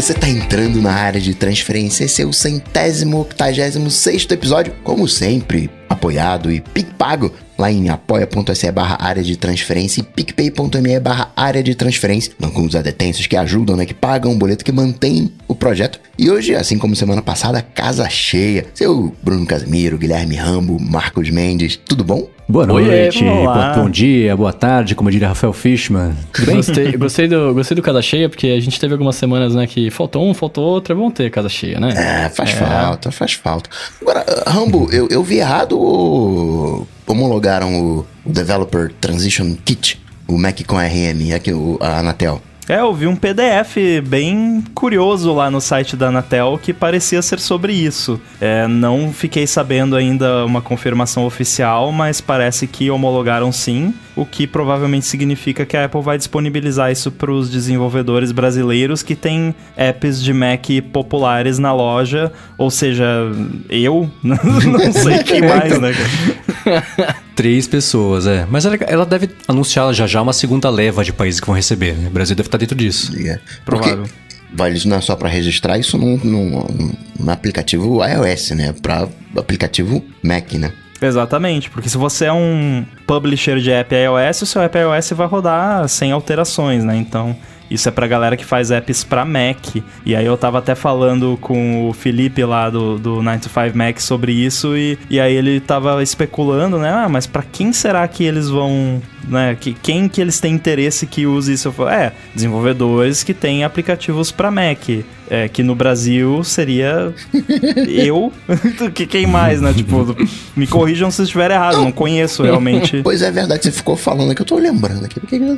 você tá entrando na área de transferência. Esse é o centésimo, octagésimo sexto episódio, como sempre, apoiado e pago lá em apoia.se barra área de transferência e picpay.me barra área de transferência, bancos adetensos que ajudam, né, que pagam o boleto que mantém o projeto. E hoje, assim como semana passada, casa cheia. Seu Bruno Casimiro, Guilherme Rambo, Marcos Mendes, tudo bom? Boa noite, bom dia, boa tarde, como diria Rafael Fishman. Tudo bem? Gostei, gostei, do, gostei do Casa Cheia, porque a gente teve algumas semanas, né, que faltou um, faltou outro, é bom ter Casa Cheia, né? É, faz é. falta, faz falta. Agora, Rambo, eu, eu vi errado ou homologaram o Developer Transition Kit, o Mac com RM, aqui, o, a Anatel? É, eu vi um PDF bem curioso lá no site da Anatel que parecia ser sobre isso. É, não fiquei sabendo ainda uma confirmação oficial, mas parece que homologaram sim, o que provavelmente significa que a Apple vai disponibilizar isso para os desenvolvedores brasileiros que têm apps de Mac populares na loja, ou seja, eu, não sei quem mais, né? Três pessoas, é. Mas ela, ela, deve anunciar já já uma segunda leva de países que vão receber. Né? O Brasil deve estar dentro disso. É. Provável. Vale não é só para registrar isso no, no, no, aplicativo iOS, né? Para aplicativo Mac, né? Exatamente, porque se você é um publisher de app iOS, o seu app iOS vai rodar sem alterações, né? Então, isso é pra galera que faz apps pra Mac. E aí eu tava até falando com o Felipe lá do, do 9 to 5 Mac sobre isso e, e aí ele tava especulando, né? Ah, mas pra quem será que eles vão né? Que, quem que eles têm interesse que use isso? Eu falo, é, desenvolvedores que têm aplicativos para Mac. É, que no Brasil seria eu, que quem mais, né? Tipo, me corrijam se estiver errado, não conheço realmente. Pois é verdade, você ficou falando que eu tô lembrando aqui, porque não,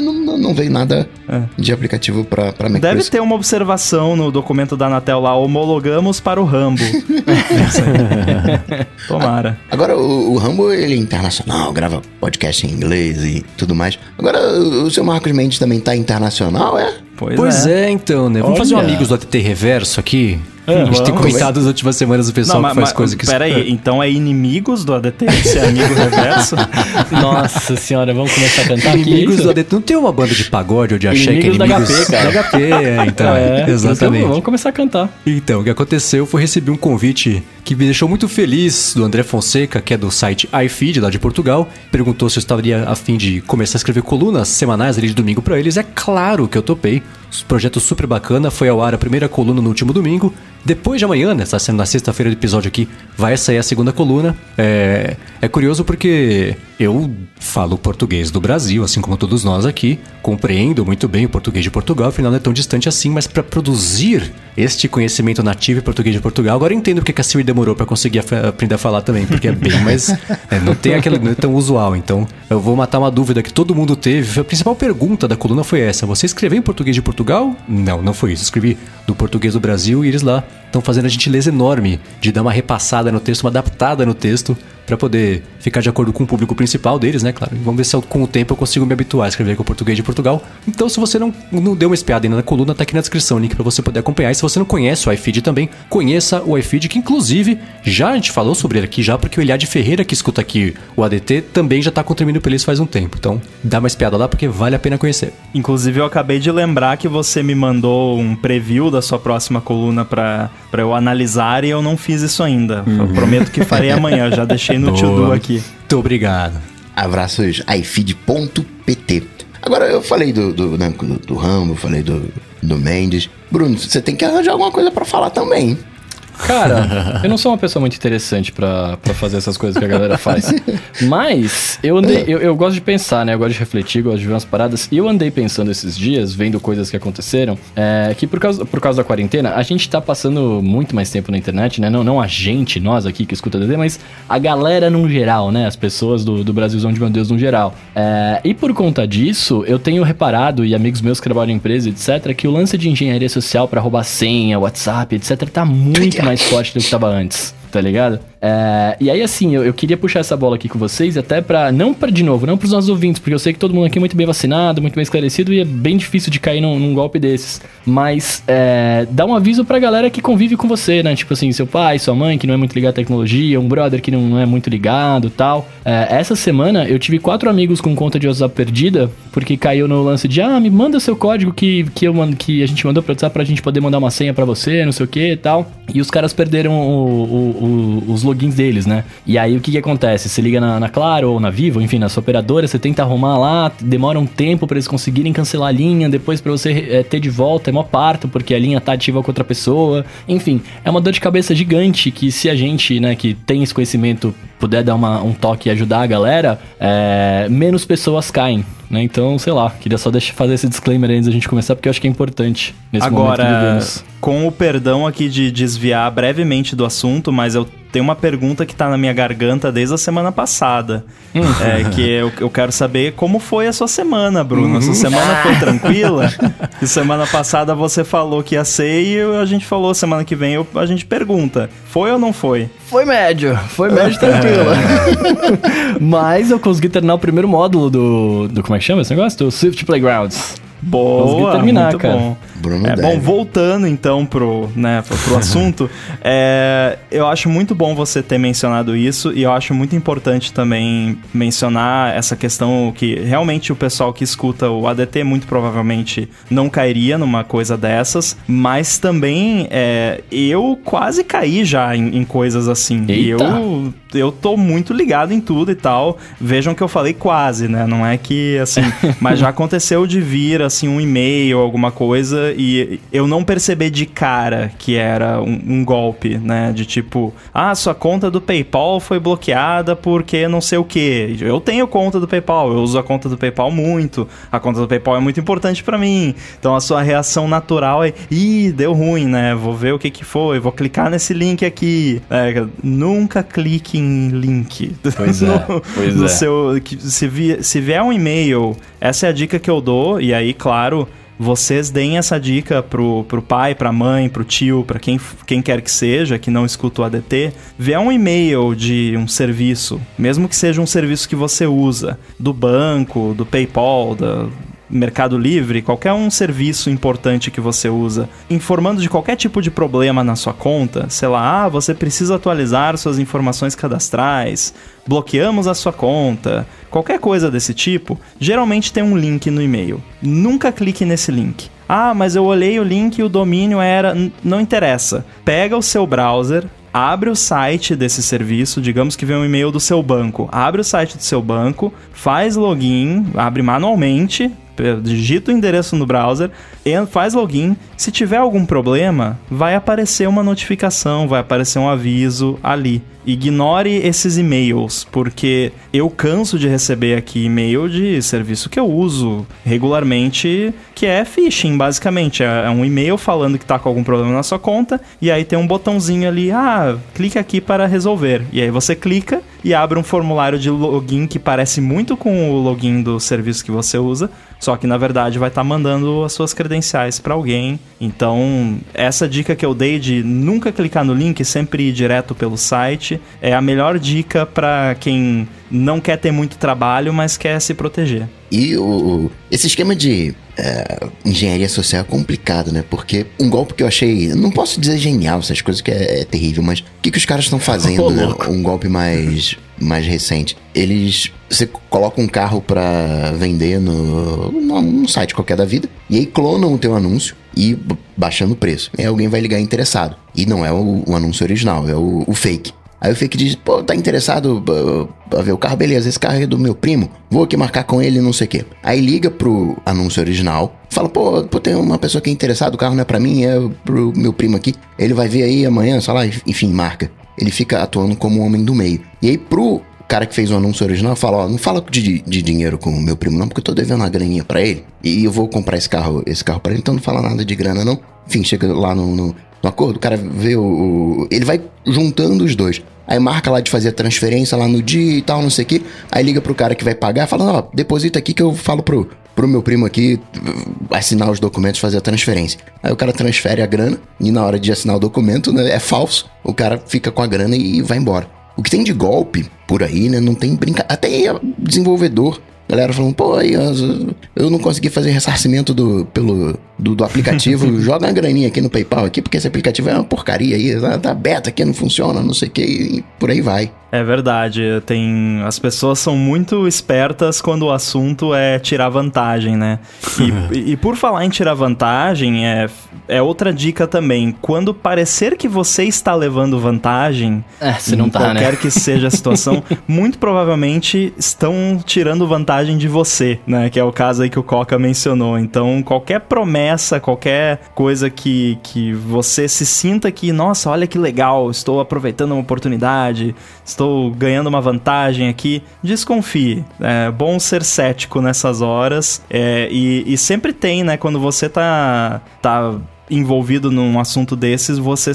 não, não veio nada é. de aplicativo para Mac. Deve ter uma observação no documento da Anatel lá, homologamos para o Rambo. Tomara. Agora, o, o Rambo, ele é internacional, grava podcast em inglês e tudo mais. Agora, o seu Marcos Mendes também tá internacional, é? Pois, pois é. é. então, né? Vamos Olha. fazer um Amigos do ATT Reverso aqui? A gente tem comentado nas últimas semanas o pessoal não, que faz coisa que... Pera aí, então é inimigos do ADT? Esse é amigo reverso? Nossa senhora, vamos começar a cantar aqui. Inimigos do ADT. Não tem uma banda de pagode ou de axé que é inimigos... da HP, cara. Da HP, é, então. É, exatamente. Então, vamos começar a cantar. Então, o que aconteceu foi receber um convite que me deixou muito feliz do André Fonseca, que é do site iFeed, lá de Portugal. Perguntou se eu estaria a fim de começar a escrever colunas semanais ali de domingo para eles. É claro que eu topei. Projeto super bacana, foi ao ar a primeira coluna no último domingo. Depois de amanhã, né, está sendo na sexta-feira do episódio aqui, vai sair a segunda coluna. É, é curioso porque eu falo português do Brasil, assim como todos nós aqui, compreendo muito bem o português de Portugal, afinal não é tão distante assim, mas para produzir este conhecimento nativo em português de Portugal, agora eu entendo porque a Siri demorou para conseguir aprender a falar também, porque é bem mais. é, não tem aquele. não é tão usual. Então, eu vou matar uma dúvida que todo mundo teve. A principal pergunta da coluna foi essa: você escreveu em português de Portugal? Não, não foi isso. Escrevi do português do Brasil e eles lá estão fazendo a gentileza enorme de dar uma repassada no texto, uma adaptada no texto para poder ficar de acordo com o público principal deles, né, claro. Vamos ver se com o tempo eu consigo me habituar a escrever com o português de Portugal. Então, se você não, não deu uma espiada ainda na coluna, tá aqui na descrição o link para você poder acompanhar. E se você não conhece o iFeed também, conheça o iFeed, que inclusive já a gente falou sobre ele aqui já, porque o Eliade Ferreira, que escuta aqui o ADT, também já tá contribuindo por isso faz um tempo. Então, dá uma espiada lá porque vale a pena conhecer. Inclusive, eu acabei de lembrar que você me mandou um preview da sua próxima coluna para eu analisar e eu não fiz isso ainda. Uhum. Eu prometo que farei amanhã, já deixei no to-do aqui. Muito obrigado. Abraços ifeed.pt. Agora eu falei do, do, né, do, do Rambo, falei do, do Mendes. Bruno, você tem que arranjar alguma coisa para falar também. Cara, eu não sou uma pessoa muito interessante para fazer essas coisas que a galera faz. Mas eu andei, eu, eu, gosto de pensar, né? Eu gosto de refletir, gosto de ver umas paradas. E eu andei pensando esses dias, vendo coisas que aconteceram, é, que por causa, por causa da quarentena, a gente tá passando muito mais tempo na internet, né? Não, não a gente, nós aqui que escuta DD, mas a galera no geral, né? As pessoas do, do Brasilzão de meu Deus no geral. É, e por conta disso, eu tenho reparado, e amigos meus que trabalham em empresa, etc., que o lance de engenharia social para roubar senha, WhatsApp, etc., tá muito mais forte do que estava antes. Tá ligado? É, e aí, assim, eu, eu, queria puxar essa bola aqui com vocês, até pra. Não para de novo, não pros nossos ouvintes, porque eu sei que todo mundo aqui é muito bem vacinado, muito bem esclarecido e é bem difícil de cair num, num golpe desses. Mas é, dá um aviso pra galera que convive com você, né? Tipo assim, seu pai, sua mãe, que não é muito ligado à tecnologia, um brother que não, não é muito ligado tal. É, essa semana eu tive quatro amigos com conta de WhatsApp perdida, porque caiu no lance de, ah, me manda seu código que, que, eu, que a gente mandou pra WhatsApp pra gente poder mandar uma senha pra você, não sei o que e tal. E os caras perderam o, o, o, os logins deles, né? E aí o que que acontece? Você liga na, na Claro ou na Vivo, enfim, na sua operadora, você tenta arrumar lá, demora um tempo para eles conseguirem cancelar a linha, depois para você é, ter de volta é mó parto, porque a linha tá ativa com outra pessoa. Enfim, é uma dor de cabeça gigante que se a gente, né, que tem esse conhecimento, puder dar uma, um toque e ajudar a galera, é, menos pessoas caem. Né? Então, sei lá, queria só deixar, fazer esse disclaimer antes da gente começar, porque eu acho que é importante nesse Agora, momento que vivemos. com o perdão aqui de desviar brevemente do assunto, mas eu tem uma pergunta que tá na minha garganta desde a semana passada. Hum. é, que eu, eu quero saber como foi a sua semana, Bruno. Uhum. Sua semana foi tranquila? e semana passada você falou que ia ser e a gente falou semana que vem eu, a gente pergunta. Foi ou não foi? Foi médio. Foi médio tranquila. Mas eu consegui terminar o primeiro módulo do, do. Como é que chama esse negócio? Do Swift Playgrounds. Boa, Consegui terminar, muito cara. bom. Bruno é, bom, voltando então pro, né, pro, pro assunto, é, eu acho muito bom você ter mencionado isso e eu acho muito importante também mencionar essa questão que realmente o pessoal que escuta o ADT muito provavelmente não cairia numa coisa dessas, mas também é, eu quase caí já em, em coisas assim. Eita. E eu, eu tô muito ligado em tudo e tal. Vejam que eu falei quase, né? Não é que assim, mas já aconteceu de vir assim um e-mail, alguma coisa e eu não perceber de cara que era um, um, golpe, né? De tipo, ah, sua conta do PayPal foi bloqueada porque não sei o que. Eu tenho conta do PayPal, eu uso a conta do PayPal muito. A conta do PayPal é muito importante para mim. Então a sua reação natural é, ih, deu ruim, né? Vou ver o que que foi, vou clicar nesse link aqui. É, nunca clique em link. Pois no, é. Pois no é. Seu, se, vi, se vier um e-mail, essa é a dica que eu dou, e aí, claro vocês deem essa dica pro, pro pai, pra mãe, pro tio, para quem, quem quer que seja, que não escuta o ADT, vê um e-mail de um serviço, mesmo que seja um serviço que você usa, do banco, do PayPal, da, Mercado Livre, qualquer um serviço importante que você usa, informando de qualquer tipo de problema na sua conta, sei lá, ah, você precisa atualizar suas informações cadastrais, bloqueamos a sua conta, qualquer coisa desse tipo, geralmente tem um link no e-mail. Nunca clique nesse link. Ah, mas eu olhei o link e o domínio era. Não interessa. Pega o seu browser, abre o site desse serviço, digamos que vem um e-mail do seu banco, abre o site do seu banco, faz login, abre manualmente, digita o endereço no browser, faz login. Se tiver algum problema, vai aparecer uma notificação, vai aparecer um aviso ali. Ignore esses e-mails, porque eu canso de receber aqui e-mail de serviço que eu uso regularmente, que é phishing, basicamente. É, é um e-mail falando que tá com algum problema na sua conta, e aí tem um botãozinho ali, ah, clica aqui para resolver. E aí você clica e abre um formulário de login que parece muito com o login do serviço que você usa, só que na verdade vai estar tá mandando as suas credenciais para alguém. Então, essa dica que eu dei de nunca clicar no link, sempre ir direto pelo site, é a melhor dica para quem não quer ter muito trabalho, mas quer se proteger. E o, esse esquema de é, engenharia social é complicado, né? Porque um golpe que eu achei, não posso dizer genial, essas coisas que é, é terrível, mas o que, que os caras estão fazendo, né? Um golpe mais, mais recente. Eles. Você coloca um carro para vender no, num site qualquer da vida, e aí clonam o teu anúncio e baixando o preço. Aí alguém vai ligar interessado. E não é o, o anúncio original, é o, o fake. Aí o Fake diz, pô, tá interessado pra ver o carro? Beleza, esse carro é do meu primo, vou aqui marcar com ele, não sei o quê. Aí liga pro anúncio original, fala, pô, pô, tem uma pessoa que é interessada, o carro não é pra mim, é pro meu primo aqui. Ele vai ver aí amanhã, sei lá, enfim, marca. Ele fica atuando como o homem do meio. E aí pro cara que fez o anúncio original fala, ó, não fala de, de dinheiro com o meu primo não, porque eu tô devendo uma graninha pra ele. E eu vou comprar esse carro, esse carro pra ele, então não fala nada de grana não. Enfim, chega lá no, no, no acordo, o cara vê o, o, Ele vai juntando os dois. Aí marca lá de fazer a transferência lá no dia e tal, não sei o que. Aí liga pro cara que vai pagar, falando, ó, deposita aqui que eu falo pro, pro meu primo aqui assinar os documentos, fazer a transferência. Aí o cara transfere a grana e na hora de assinar o documento, né, é falso. O cara fica com a grana e vai embora. O que tem de golpe por aí, né? Não tem brincadeira. Até desenvolvedor Galera falando, pô, eu não consegui fazer ressarcimento do, pelo, do, do aplicativo, joga uma graninha aqui no PayPal aqui, porque esse aplicativo é uma porcaria aí, tá, tá beta aqui, não funciona, não sei o que, e por aí vai. É verdade, tem as pessoas são muito espertas quando o assunto é tirar vantagem, né? E, e, por falar em tirar vantagem, é, é outra dica também. Quando parecer que você está levando vantagem, é, se não tá, qualquer né? que seja a situação, muito provavelmente estão tirando vantagem de você, né? Que é o caso aí que o Coca mencionou. Então, qualquer promessa, qualquer coisa que, que você se sinta que, nossa, olha que legal, estou aproveitando uma oportunidade, estou estou ganhando uma vantagem aqui. Desconfie. É bom ser cético nessas horas. É, e, e sempre tem, né? Quando você tá, tá envolvido num assunto desses, você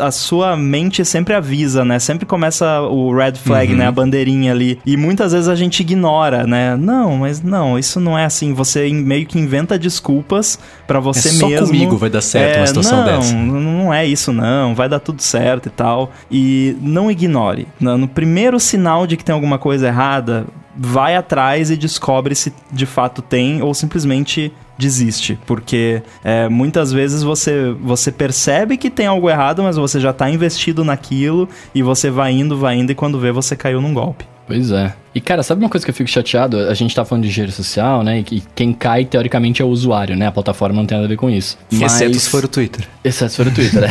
a sua mente sempre avisa, né? Sempre começa o red flag, uhum. né? A bandeirinha ali. E muitas vezes a gente ignora, né? Não, mas não, isso não é assim. Você meio que inventa desculpas para você é mesmo. Só comigo vai dar certo é, uma situação não, dessa. Não, não é isso não, vai dar tudo certo e tal. E não ignore. No primeiro sinal de que tem alguma coisa errada, vai atrás e descobre se de fato tem ou simplesmente desiste, porque é, muitas vezes você, você percebe que tem algo errado, mas você já está investido naquilo e você vai indo, vai indo e quando vê você caiu num golpe. Pois é. E, cara, sabe uma coisa que eu fico chateado? A gente tá falando de engenharia social, né? E quem cai, teoricamente, é o usuário, né? A plataforma não tem nada a ver com isso. Mas... Exceto se for o Twitter. Exceto se for o Twitter, né?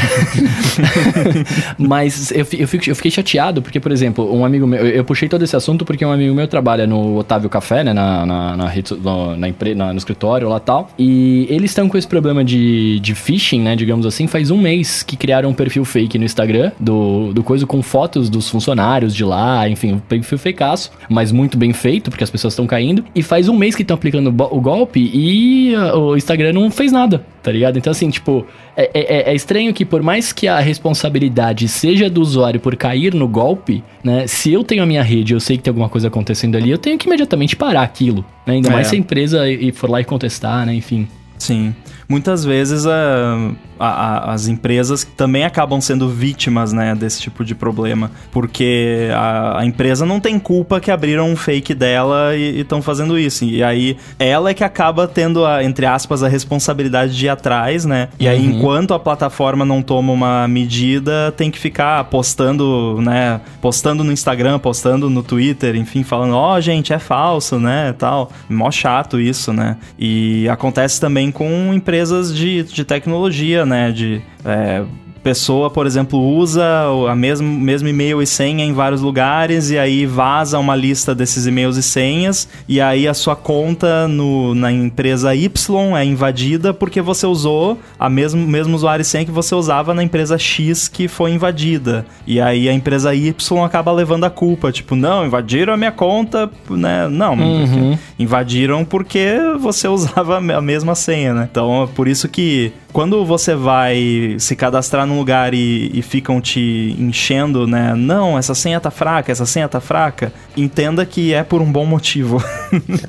Mas eu, eu, fico, eu fiquei chateado porque, por exemplo, um amigo meu... Eu puxei todo esse assunto porque um amigo meu trabalha no Otávio Café, né? Na, na, na, no, na, empre, na, no escritório lá e tal. E eles estão com esse problema de, de phishing, né? Digamos assim, faz um mês que criaram um perfil fake no Instagram do, do coisa com fotos dos funcionários de lá, enfim, um perfil fakeaço mas muito bem feito, porque as pessoas estão caindo. E faz um mês que estão aplicando o golpe e uh, o Instagram não fez nada, tá ligado? Então, assim, tipo, é, é, é, estranho que por mais que a responsabilidade seja do usuário por cair no golpe, né? Se eu tenho a minha rede eu sei que tem alguma coisa acontecendo ali, eu tenho que imediatamente parar aquilo, né? Ainda mais é. se a empresa e for lá e contestar, né? Enfim. Sim. Muitas vezes a, a, a, as empresas também acabam sendo vítimas né, desse tipo de problema. Porque a, empresa não tem culpa que abriram um fake dela e estão fazendo isso. E aí ela é que acaba tendo, a, entre aspas, a responsabilidade de ir atrás, né? E aí, uhum. enquanto a plataforma não toma uma medida, tem que ficar postando, né? Postando no Instagram, postando no Twitter, enfim, falando, ó, oh, gente, é falso, né? Tal. Mó chato isso, né? E acontece também com empresas empresas de, de tecnologia, né? De é, pessoa, por exemplo, usa a mesmo, mesmo e-mail e senha em vários lugares e aí vaza uma lista desses e-mails e senhas e aí a sua conta no, na empresa Y é invadida porque você usou a mesmo, mesmo usuário e senha que você usava na empresa X que foi invadida. E aí a empresa Y acaba levando a culpa, tipo, não, invadiram a minha conta, né? Não, uhum. invadiram porque você usava a mesma senha, né? Então, é por isso que quando você vai se cadastrar num lugar e, e, ficam te enchendo, né? Não, essa senha tá fraca, essa senha tá fraca. Entenda que é por um bom motivo.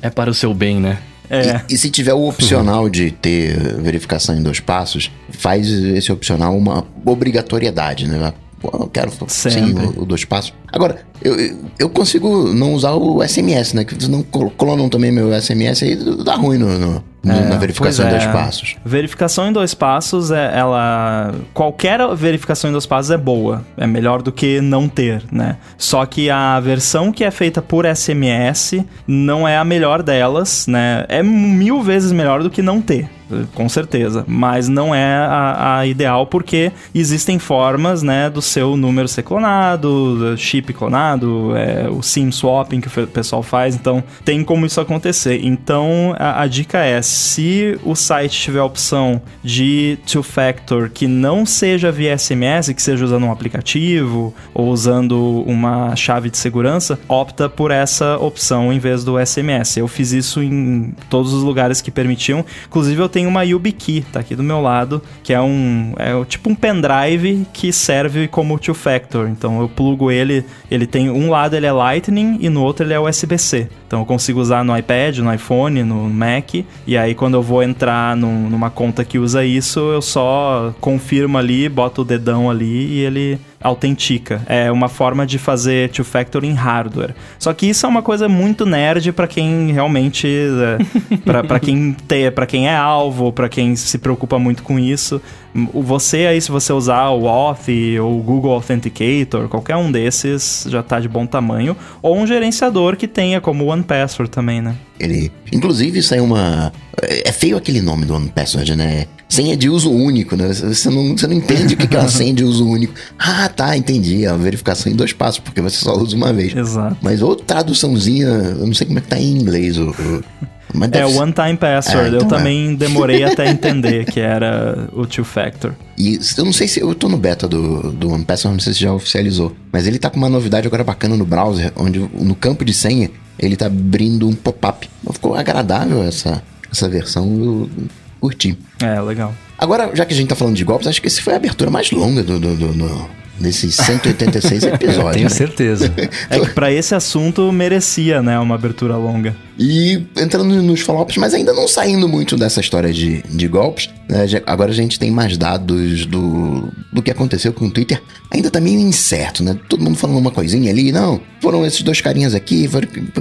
é para o seu bem, né? É. E, e, se tiver o opcional de ter verificação em dois passos, faz esse opcional uma obrigatoriedade, né? Eu quero sim o, o dois passos. Agora, eu, eu consigo não usar o SMS, né? Que não clonam também meu SMS aí, dá ruim no, no é, na verificação em dois é. passos. Verificação em dois passos, é, ela. Qualquer verificação em dois passos é boa. É melhor do que não ter, né? Só que a versão que é feita por SMS não é a melhor delas, né? É mil vezes melhor do que não ter com certeza, mas não é a, a, ideal porque existem formas, né, do seu número ser clonado, chip clonado, é, o SIM swapping que o pessoal faz, então tem como isso acontecer. Então a, a dica é se o site tiver a opção de two-factor que não seja via SMS, que seja usando um aplicativo ou usando uma chave de segurança, opta por essa opção em vez do SMS. Eu fiz isso em todos os lugares que permitiam. Inclusive eu tenho uma YubiKey, tá aqui do meu lado, que é um é tipo um pendrive que serve como two-factor. Então eu plugo ele, ele tem um lado ele é Lightning e no outro ele é USB-C. Então eu consigo usar no iPad, no iPhone, no Mac. E aí quando eu vou entrar num, numa conta que usa isso, eu só confirmo ali, boto o dedão ali e ele autentica. É uma forma de fazer two-factor em hardware. Só que isso é uma coisa muito nerd para quem realmente é, para quem tem, para quem é alvo, para quem se preocupa muito com isso. Você aí se você usar o Auth ou o Google Authenticator, qualquer um desses já tá de bom tamanho, ou um gerenciador que tenha como o OnePassword também, né? Ele, inclusive, isso é uma é feio aquele nome do OnePassword, né? Senha de uso único, né? Você não, você não entende o que é uma senha de uso único. Ah, tá, entendi. É uma verificação em dois passos, porque você só usa uma vez. Exato. Mas outra traduçãozinha, eu não sei como é que tá em inglês. O, é, o One Time Password. É, então eu também é. demorei até entender que era o Two Factor. E eu não sei se. Eu tô no beta do, do One Password, não sei se já oficializou. Mas ele tá com uma novidade agora bacana no browser, onde no campo de senha ele tá abrindo um pop-up. Ficou agradável essa, essa versão, eu curti. É, legal. Agora, já que a gente tá falando de golpes, acho que esse foi a abertura mais longa do, do, do, do nesses 186 episódios. Tenho né? certeza. é que pra esse assunto merecia, né, uma abertura longa. E entrando nos follow-ups, mas ainda não saindo muito dessa história de, de golpes, né? agora a gente tem mais dados do, do que aconteceu com o Twitter. Ainda tá meio incerto, né? Todo mundo falando uma coisinha ali, não, foram esses dois carinhas aqui,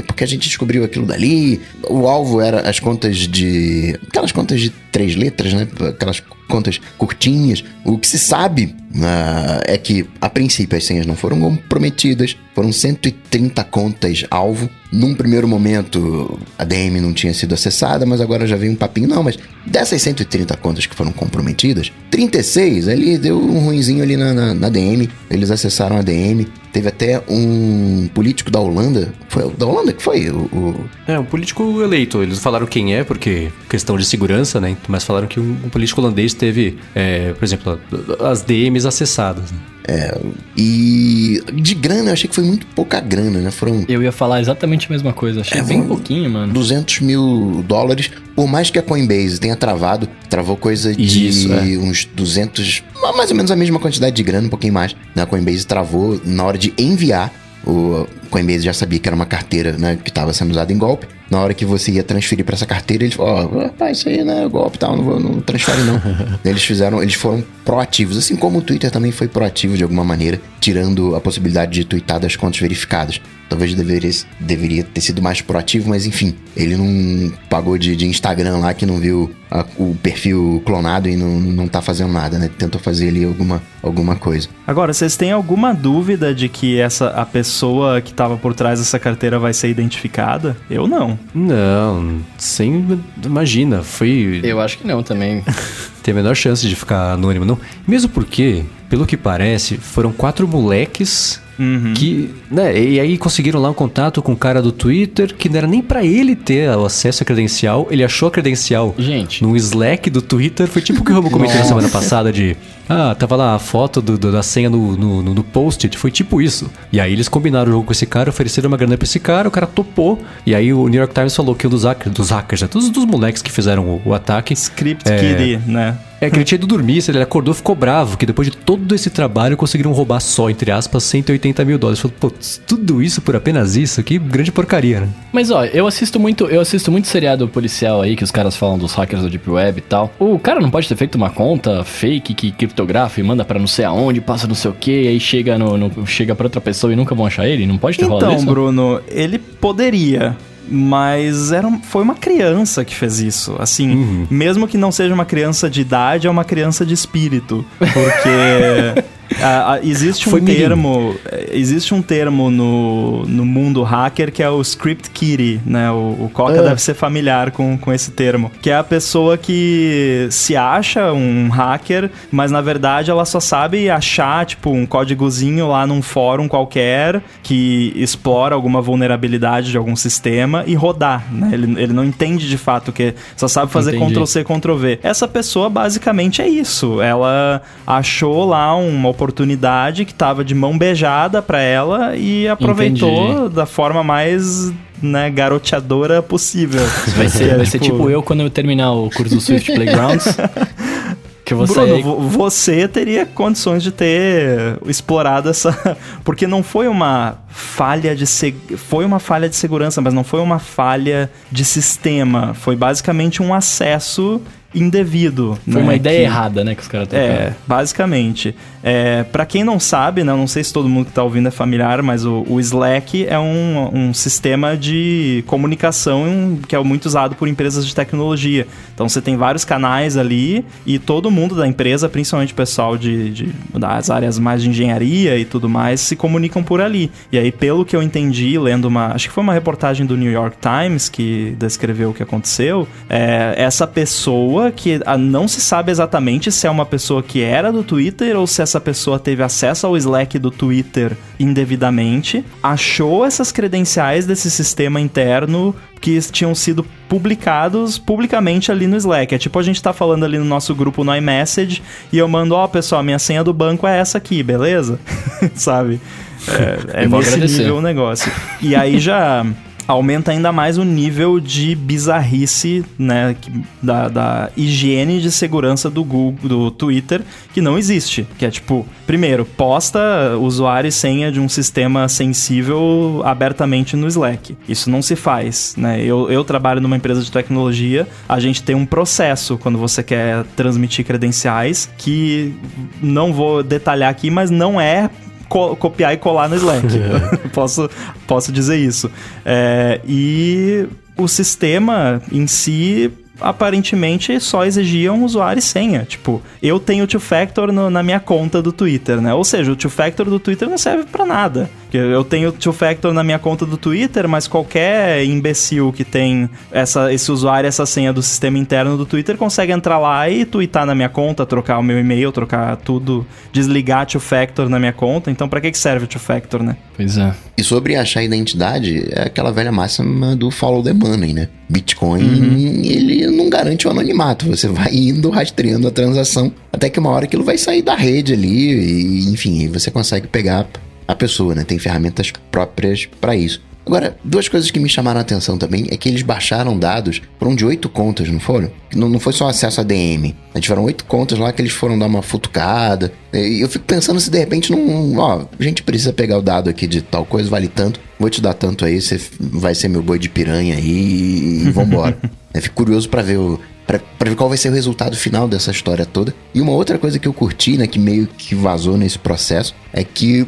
porque a gente descobriu aquilo dali. O alvo era as contas de. aquelas contas de três letras, né? Aquelas contas curtinhas. O que se sabe uh, é que, a princípio, as senhas não foram comprometidas, foram 130 contas alvo. Num primeiro momento, a DM não tinha sido acessada, mas agora já veio um papinho. Não, mas dessas 130 contas que foram comprometidas, 36 ali deu um ruinzinho ali na, na, na DM. Eles acessaram a DM. Teve até um político da Holanda. Foi da Holanda que foi? O, o... É, um político eleito. Eles falaram quem é, porque questão de segurança, né? Mas falaram que um, um político holandês teve, é, por exemplo, as DMs acessadas. Né? É, e de grana, eu achei que foi muito pouca grana, né? Foram. Eu ia falar exatamente a mesma coisa, achei é, bem pouquinho, mano. 200 mil dólares, por mais que a Coinbase tenha travado, travou coisa de Isso, é. uns 200, mais ou menos a mesma quantidade de grana, um pouquinho mais. Né? A Coinbase travou na hora de enviar o Coinbase já sabia que era uma carteira né, que estava sendo usada em golpe. Na hora que você ia transferir para essa carteira, ele falou: Ó, oh, isso aí não é golpe tal, não, vou, não transfere não. eles fizeram, eles foram proativos, assim como o Twitter também foi proativo de alguma maneira, tirando a possibilidade de twittar das contas verificadas. Talvez deveria, deveria ter sido mais proativo, mas enfim, ele não pagou de, de Instagram lá que não viu a, o perfil clonado e não, não tá fazendo nada, né? Tentou fazer ali alguma, alguma coisa. Agora, vocês têm alguma dúvida de que essa a pessoa que estava por trás dessa carteira vai ser identificada? Eu não. Não, sem. Imagina, foi. Eu acho que não também. Tem a menor chance de ficar anônimo, não. Mesmo porque, pelo que parece, foram quatro moleques Uhum. Que, né, e aí conseguiram lá um contato com o cara do Twitter, que não era nem para ele ter o acesso à credencial, ele achou a credencial Gente. no Slack do Twitter. Foi tipo o que o Robo comentou na semana passada de. Ah, tava lá a foto do, do, da senha no, no, no post-it. Foi tipo isso. E aí eles combinaram o jogo com esse cara, ofereceram uma grana pra esse cara, o cara topou. E aí o New York Times falou que um dos hackers, dos hackers, né, todos dos moleques que fizeram o, o ataque. Script é, Kitty, né? É que ele tinha ido dormir, ele acordou ficou bravo, que depois de todo esse trabalho conseguiram roubar só, entre aspas, 180 mil dólares. Falou, pô, tudo isso por apenas isso? Que grande porcaria, né? Mas ó, eu assisto muito, eu assisto muito seriado policial aí, que os caras falam dos hackers do Deep Web e tal. O cara não pode ter feito uma conta fake que criptografa e manda para não sei aonde, passa não sei o que, aí chega no, no, chega para outra pessoa e nunca vão achar ele? Não pode ter então, Então, Bruno, ele poderia mas era, foi uma criança que fez isso. Assim, uhum. mesmo que não seja uma criança de idade, é uma criança de espírito. Porque Ah, ah, existe um Foi mirim. termo, eh, existe um termo no, no mundo hacker que é o script kiddie, né? O, o Coca Ah. deve ser familiar com, com esse termo, que é a pessoa que se acha um hacker, mas na verdade ela só sabe achar tipo um códigozinho lá num fórum qualquer que explora alguma vulnerabilidade de algum sistema e rodar, né? Ele, ele não entende de fato que só sabe fazer Entendi. Ctrl C, Ctrl V. Essa pessoa basicamente é isso. Ela achou lá uma oportunidade que tava de mão beijada pra ela e aproveitou da forma mais né, garoteadora possível. Vai ser, É, vai ser tipo eu quando eu terminar o curso do Swift Playgrounds. que vou Bruno, sair. você teria condições de ter explorado essa. Porque não foi uma falha de seg... foi uma falha de segurança, mas não foi uma falha de sistema. Foi basicamente um acesso indevido. Foi né, uma ideia que- errada, né, que os caras tocaram. É, basicamente. É, para quem não sabe, né, não sei se todo mundo que tá ouvindo é familiar, mas o, o Slack é um, um sistema de comunicação que é muito usado por empresas de tecnologia. Então você tem vários canais ali e todo mundo da empresa, principalmente o pessoal de, de- das áreas mais de engenharia e tudo mais, se comunicam por ali. E aí, pelo que eu entendi, lendo uma. Acho que foi uma reportagem do New York Times que descreveu o que aconteceu. É, essa pessoa que ah, não se sabe exatamente se é uma pessoa que era do Twitter ou se essa pessoa teve acesso ao Slack do Twitter indevidamente, achou essas credenciais desse sistema interno que tinham sido publicados publicamente ali no Slack. É tipo a gente tá falando ali no nosso grupo no iMessage e eu mando, ó, pessoal, minha senha do banco é essa aqui, beleza? Sabe? É, é nesse agradecer. nível o negócio. E aí já aumenta ainda mais o nível de bizarrice, né, da, da higiene de segurança do Google, do Twitter, que não existe. Que é tipo, primeiro, posta usuário e senha de um sistema sensível abertamente no Slack. Isso não se faz, né? Eu, eu trabalho numa empresa de tecnologia, a gente tem um processo quando você quer transmitir credenciais que não vou detalhar aqui, mas não é co- copiar e colar no Slack. posso, posso dizer isso. É, e o sistema em si aparentemente só exigia um usuário e senha. Tipo, eu tenho o two-factor no- na minha conta do Twitter, né? Ou seja, o two-factor do Twitter não serve pra nada. Eu tenho o two-factor na minha conta do Twitter, mas qualquer imbecil que tem essa, esse usuário, essa senha do sistema interno do Twitter consegue entrar lá e twittar na minha conta, trocar o meu e-mail, trocar tudo, desligar two-factor na minha conta. Então, pra que que serve o two-factor, né? Pois é. E sobre achar identidade, é aquela velha máxima do follow the money, né? Bitcoin, ele não garante o anonimato. Você vai indo rastreando a transação até que uma hora aquilo vai sair da rede ali e, enfim, você consegue pegar a pessoa, né? Tem ferramentas próprias para isso. Agora, duas coisas que me chamaram a atenção também é que eles baixaram dados, foram de oito contas, não foram? Não, não foi só acesso a DM. Né? Tiveram oito contas lá que eles foram dar uma futucada. E eu fico pensando se de repente não. Ó, a gente precisa pegar o dado aqui de tal coisa, vale tanto. Vou te dar tanto aí, você vai ser meu boi de piranha aí e vambora. eu fico curioso pra ver o. Pra ver qual vai ser o resultado final dessa história toda. E uma outra coisa que eu curti, né, que meio que vazou nesse processo, é que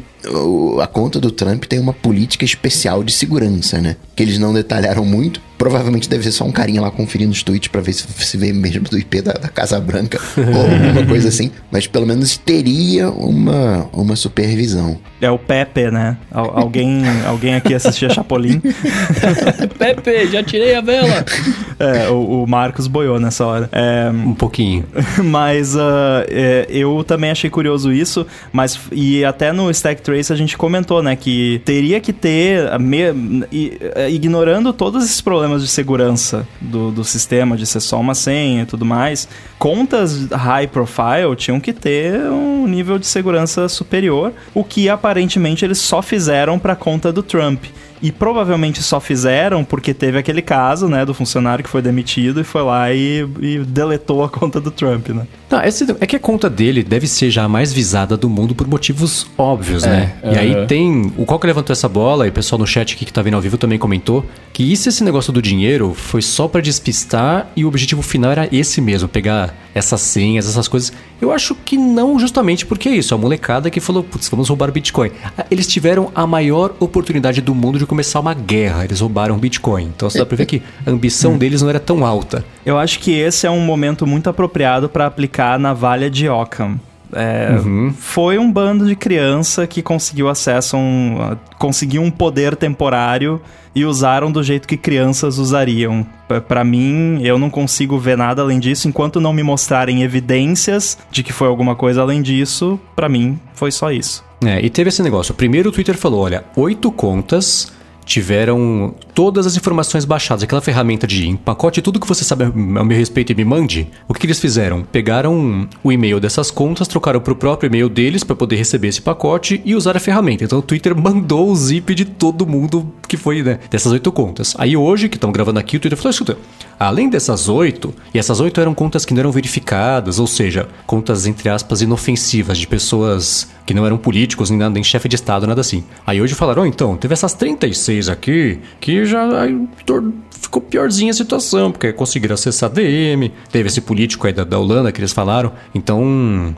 a conta do Trump tem uma política especial de segurança, né? Que eles não detalharam muito. Provavelmente deve ser só um carinha lá conferindo os tweets pra ver se se vê mesmo do IP da, da Casa Branca ou alguma coisa assim. Mas pelo menos teria uma, uma supervisão. É o Pepe, né? Al- alguém, alguém aqui assistia Chapolin. Pepe, já tirei a vela. É, o, o Marcos boiou nessa hora. É, Um pouquinho. mas ah, é, eu também achei curioso isso, mas e até no Stack Trace a gente comentou, né, que teria que ter, me- eh, ignorando todos esses problemas de segurança do, do sistema, de ser só uma senha e tudo mais, contas high profile tinham que ter um nível de segurança superior, o que aparentemente eles só fizeram para conta do Trump. E provavelmente só fizeram porque teve aquele caso, né, do funcionário que foi demitido e foi lá e, e deletou a conta do Trump, né? Não, esse- é que a conta dele deve ser já a mais visada do mundo por motivos óbvios, É, né? E aham. aí tem. O Coca levantou essa bola e o pessoal no chat aqui que tá vendo ao vivo também comentou que isso, esse negócio do dinheiro, foi só pra despistar e o objetivo final era esse mesmo, pegar essas senhas, essas coisas. Eu acho que não justamente porque é isso. A molecada que falou, putz, vamos roubar o Bitcoin. Ah, Eles tiveram a maior oportunidade do mundo de começar uma guerra. Eles roubaram Bitcoin. Então você dá pra ver que a ambição deles não era tão alta. Eu acho que esse é um momento muito apropriado para aplicar a navalha de Occam. É, Foi um bando de criança que conseguiu acesso a um. conseguiu um poder temporário e usaram do jeito que crianças usariam. P- Pra mim, eu não consigo ver nada além disso. Enquanto não me mostrarem evidências de que foi alguma coisa além disso, pra mim, foi só isso. É, e teve esse negócio. Primeiro o Twitter falou: olha, oito contas tiveram todas as informações baixadas. Aquela ferramenta de empacote tudo que você sabe a meu respeito e me mande. O que, que eles fizeram? Pegaram o e-mail dessas contas, trocaram pro próprio e-mail deles para poder receber esse pacote e usar a ferramenta. Então o Twitter mandou o zip de todo mundo que foi, né? Dessas oito contas. Aí hoje, que estamos gravando aqui, o Twitter falou: escuta, além dessas oito, e essas oito eram contas que não eram verificadas, ou seja, contas entre aspas inofensivas de pessoas que não eram políticos, nem, nada, nem chefe de Estado, nada assim. Aí hoje falaram, oh, então, teve essas 36 aqui que já ficou piorzinha a situação, porque conseguiram acessar DM, teve esse político aí da, da Holanda que eles falaram. Então,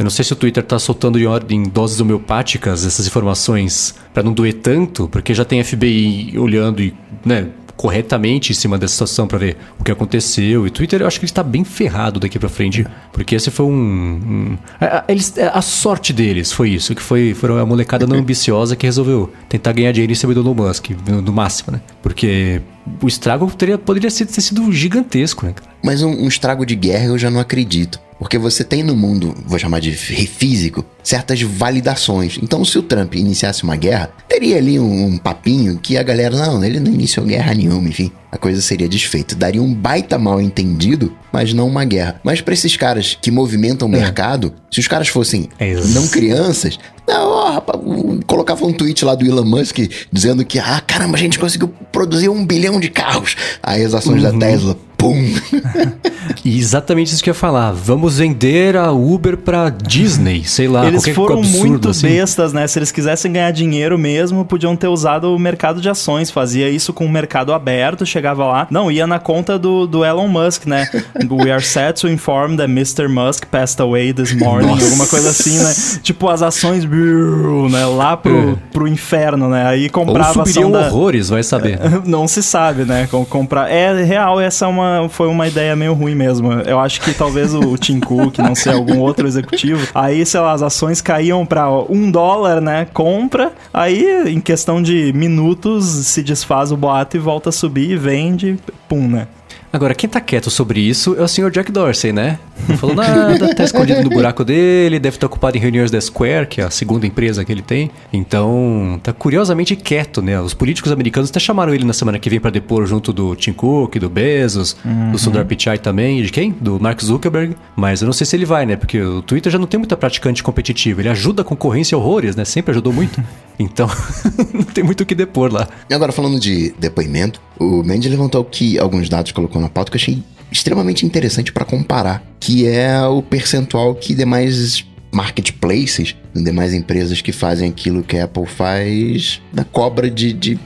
eu não sei se o Twitter tá soltando em, ordem, em doses homeopáticas essas informações pra não doer tanto, porque já tem FBI olhando e, né, corretamente em cima dessa situação pra ver o que aconteceu. E o Twitter eu acho que ele está bem ferrado daqui pra frente, porque esse foi um, um a, a- eles, a sorte deles foi isso, que foi foram a molecada não ambiciosa que resolveu tentar ganhar dinheiro em cima do Elon Musk, no, no máximo, né? Porque o estrago teria, poderia ser- ter sido gigantesco, né? cara? Mas um, um estrago de guerra eu já não acredito. Porque você tem no mundo, vou chamar de físico, certas validações. Então, se o Trump iniciasse uma guerra, teria ali um, um papinho que a galera, não, ele não iniciou guerra nenhuma, enfim. A coisa seria desfeita. Daria um baita mal entendido, mas não uma guerra. Mas pra esses caras que movimentam o mercado, se os caras fossem É não crianças, não, ó, rapaz, colocava um tweet lá do Elon Musk dizendo que, ah, caramba, a gente conseguiu produzir um bilhão de carros. Aí as ações da Tesla, pum. E exatamente isso que eu ia falar. Vamos vender a Uber pra Disney, sei lá. eles foram absurdo muito assim. bestas, né? Se eles quisessem ganhar dinheiro mesmo, podiam ter usado o mercado de ações. Fazia isso com o mercado aberto, chegava lá. Não, ia na conta do, do Elon Musk, né? We are sad to inform that Mr. Musk passed away this morning. Nossa. Alguma coisa assim, né? Tipo, as ações, né? Lá pro, É. pro inferno, né? Aí Ou comprava a ação da... horrores, vai saber. Não se sabe, né? Com- comprar. É real, essa é uma, foi uma ideia meio ruim mesmo. Eu acho que talvez o Tim Cook, não sei, algum outro executivo. Aí, sei lá, as ações caíam pra um dólar, né? Compra. Aí, em questão de minutos, se desfaz o boato e volta a subir e vende. Pum, né? Agora, quem tá quieto sobre isso é o senhor Jack Dorsey, né? Não falou nada, tá escondido no buraco dele, deve estar ocupado em reuniões da Square, que é a segunda empresa que ele tem. Então, tá curiosamente quieto, né? Os políticos americanos até chamaram ele na semana que vem pra depor junto do Tim Cook, do Bezos, do Sundar Pichai também, e de quem? Do Mark Zuckerberg. Mas eu não sei se ele vai, né? Porque o Twitter já não tem muita praticante competitiva. Ele ajuda a concorrência horrores, né? Sempre ajudou muito. Então, não tem muito o que depor lá. E agora, falando de depoimento, o Mendes levantou que alguns dados colocou na pauta que eu achei extremamente interessante para comparar, que é o percentual que demais marketplaces, demais empresas que fazem aquilo que a Apple faz, da cobra de, de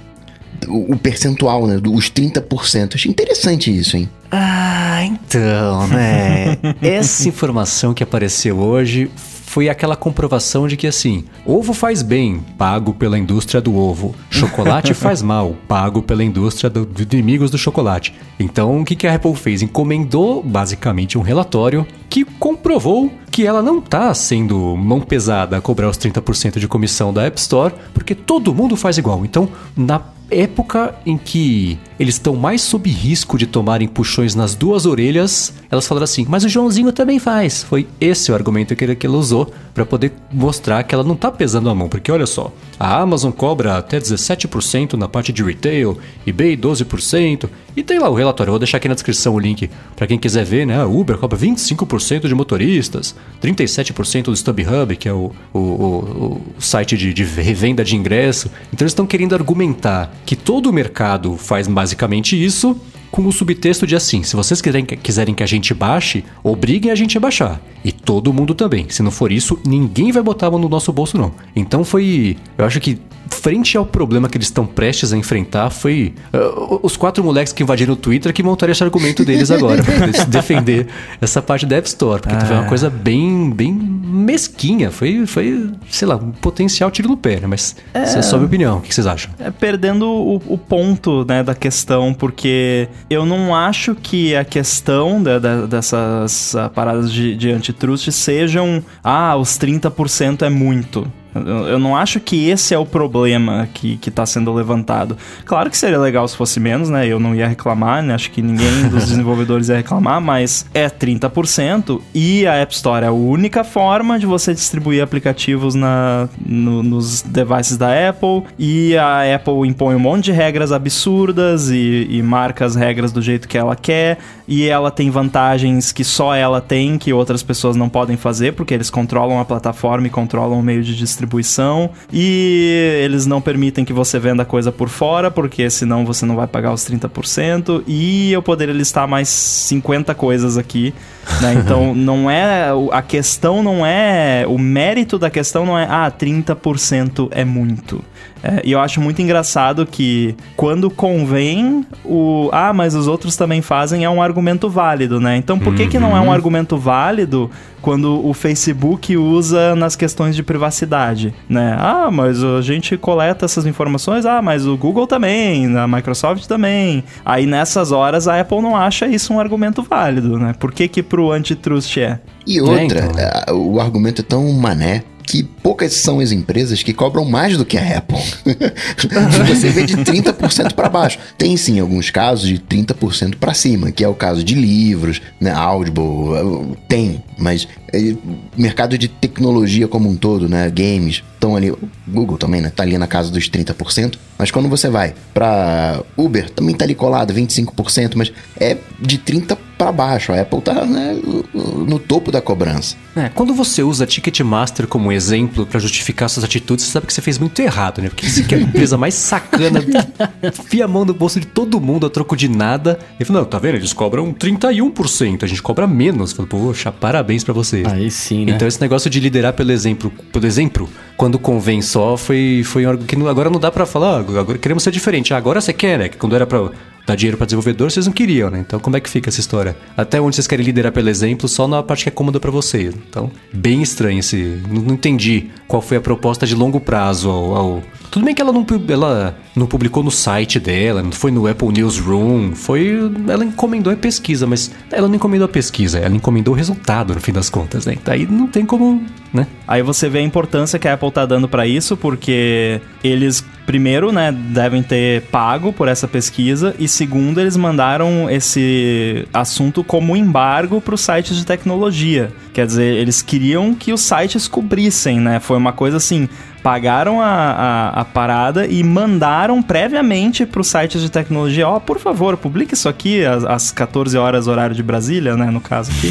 o o percentual, né, dos 30%. Achei interessante isso, hein? Ah, então, né? Essa informação que apareceu hoje foi aquela comprovação de que assim, ovo faz bem, pago pela indústria do ovo. Chocolate faz mal, pago pela indústria do, de inimigos do chocolate. Então, o que, que a Apple fez? Encomendou basicamente um relatório que comprovou que ela não tá sendo mão pesada a cobrar os 30% de comissão da App Store, porque todo mundo faz igual. Então, na época em que eles estão mais sob risco de tomarem puxões nas duas orelhas, elas falaram assim: Mas o Joãozinho também faz. Foi esse o argumento que ele, ela usou para poder mostrar que ela não tá pesando a mão. Porque olha só, a Amazon cobra até 17% na parte de retail, eBay 12%. E tem lá o relatório, vou deixar aqui na descrição o link para quem quiser ver, né? A Uber cobra 25% de motoristas, 37% do StubHub, que é o, o, o- o site de, de revenda de ingresso. Então eles estão querendo argumentar que todo o mercado faz basicamente isso com o subtexto de assim, se vocês quiserem, quiserem que a gente baixe, obriguem a gente a baixar. E todo mundo também. Se não for isso, ninguém vai botar a mão no nosso bolso, não. Então foi. Eu acho que frente ao problema que eles estão prestes a enfrentar, foi uh, os quatro moleques que invadiram o Twitter que montaram esse argumento deles agora, pra se defender essa parte da App Store, porque foi uma coisa bem, bem mesquinha, foi, foi, sei lá, um potencial tiro no pé, né? Mas essa é só a minha opinião, o que vocês acham? É perdendo o, o ponto, né, da questão, porque eu não acho que a questão da, da, dessas ah, paradas de, de antitrust sejam, ah, os 30% é muito. Eu não acho que esse é o problema que, que tá sendo levantado. Claro que seria legal se fosse menos, né? Eu não ia reclamar, né? Acho que ninguém dos desenvolvedores ia reclamar, mas é 30% e a App Store é a única forma de você distribuir aplicativos na, no, nos devices da Apple e a Apple impõe um monte de regras absurdas e, e marca as regras do jeito que ela quer e ela tem vantagens que só ela tem, que outras pessoas não podem fazer, porque eles controlam a plataforma e controlam o meio de distribuição distribuição e eles não permitem que você venda coisa por fora, porque senão você não vai pagar os 30%. E eu poderia listar mais 50 coisas aqui, né? Então não é. A questão não é. O mérito da questão não é, ah, 30% é muito. É, e eu acho muito engraçado que quando convém o. Ah, mas os outros também fazem é um argumento válido, né? Então por que, uhum. que não é um uhum. argumento válido quando o Facebook usa nas questões de privacidade, né? Ah, mas a gente coleta essas informações, ah, mas o Google também, a Microsoft também. Aí nessas horas a Apple não acha isso um argumento válido, né? Por que que pro antitrust é? E outra, é, então. o argumento é tão mané que poucas são as empresas que cobram mais do que a Apple. Você vê de 30% para baixo. Tem sim alguns casos de 30% para cima, que é o caso de livros, né, Audible, tem, mas é, mercado de tecnologia como um todo, né, games, estão ali, Google também, né, tá ali na casa dos 30%, mas quando você vai para Uber, também tá ali colado 25%, mas é de 30 para baixo. A Apple tá né, no topo da cobrança. É, quando você usa Ticketmaster como exemplo para justificar suas atitudes, você sabe que você fez muito errado, né? Porque você quer a empresa mais sacana, fia a mão no bolso de todo mundo a troco de nada. Ele falou, não, tá vendo? Eles cobram 31%, a gente cobra menos. Falei, poxa, parabéns para você. Aí sim, né? Então esse negócio de liderar pelo exemplo, pelo exemplo, quando convém só, foi, foi algo que agora não dá para falar, ah, agora queremos ser diferente. Ah, agora você quer, né? Que quando era para dar dinheiro para desenvolvedor, vocês não queriam, né? Então como é que fica essa história? Até onde vocês querem liderar pelo exemplo, só na parte que é cômoda para vocês. Então, bem estranho esse. Não, não, entendi qual foi a proposta de longo prazo ao, ao... Tudo bem que ela não, ela não publicou no site dela, não foi no Apple Newsroom, foi. Ela encomendou a pesquisa, mas ela não encomendou a pesquisa, ela encomendou o resultado no fim das contas, né? Daí não tem como, né? Aí você vê a importância que a Apple tá dando para isso, porque eles primeiro, né, devem ter pago por essa pesquisa e segundo, eles mandaram esse assunto como embargo para os sites de tecnologia. Quer dizer, eles queriam que os sites cobrissem, né? Foi uma coisa assim, pagaram a, a, a parada e mandaram previamente para os sites de tecnologia, ó, oh, por favor, publique isso aqui às, às 14 horas horário de Brasília, né, no caso aqui.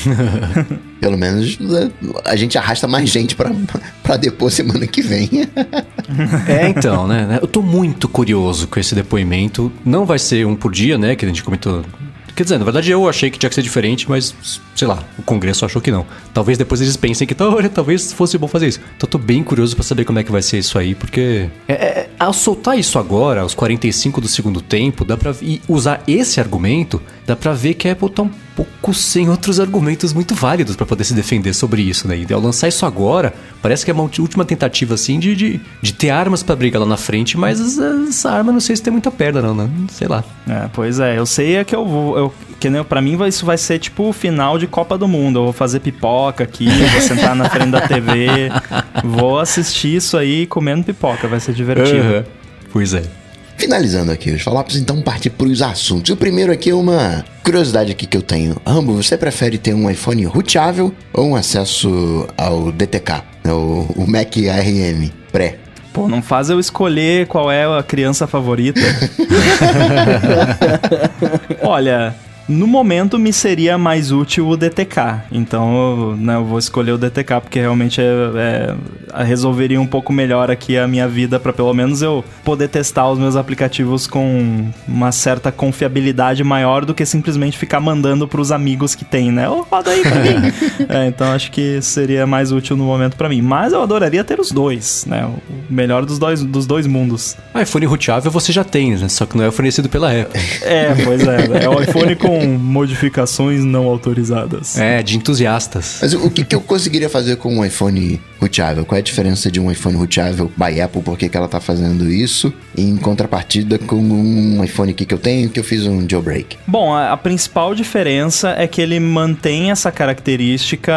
Pelo menos né, a gente arrasta mais gente para depois semana que vem. é, então, né? Eu tô muito curioso com esse depoimento. Não vai ser um por dia, né? Que a gente comentou Quer dizer, na verdade eu achei que tinha que ser diferente, mas sei lá, o Congresso achou que não. Talvez depois eles pensem que talvez fosse bom fazer isso. Então tô bem curioso para saber como é que vai ser isso aí, porque é, é, ao soltar isso agora, aos 45 do segundo tempo, dá pra usar esse argumento, dá pra ver que a Apple tá um pouco sem outros argumentos muito válidos para poder se defender sobre isso, né? E ao lançar isso agora, parece que é uma última tentativa, assim, de, de, de ter armas para brigar lá na frente, mas essa arma não sei se tem muita perna, não, né? Sei lá. É, pois é, eu sei é que eu vou. Eu, que nem, pra mim isso vai ser tipo o final de Copa do Mundo. Eu vou fazer pipoca aqui, vou sentar na frente da TV, vou assistir isso aí comendo pipoca, vai ser divertido. Uhum. Pois é. Finalizando aqui os falapos, então partir para os assuntos. O primeiro aqui é uma curiosidade aqui que eu tenho. Rambo, você prefere ter um iPhone roteável ou um acesso ao DTK, né, o, o Mac ARM pré? Pô, não faz eu escolher qual é a criança favorita. Olha, no momento me seria mais útil o DTK. Então, né, eu vou escolher o DTK porque realmente é, é, resolveria um pouco melhor aqui a minha vida para pelo menos eu poder testar os meus aplicativos com uma certa confiabilidade maior do que simplesmente ficar mandando para os amigos que tem, né? Oh, roda aí para mim. é, então acho que seria mais útil no momento para mim. Mas eu adoraria ter os dois, né? O melhor dos dois, dos dois mundos. Ah, iPhone roteável você já tem, né? Só que não é fornecido pela Apple. É, pois é. É o iPhone com modificações não autorizadas. É, de entusiastas. Mas o que, que eu conseguiria fazer com um iPhone roteável? Qual é a diferença de um iPhone roteável by Apple? Por que, que ela tá fazendo isso? Em contrapartida com um iPhone aqui que eu tenho, que eu fiz um jailbreak. Bom, a, a principal diferença é que ele mantém essa característica,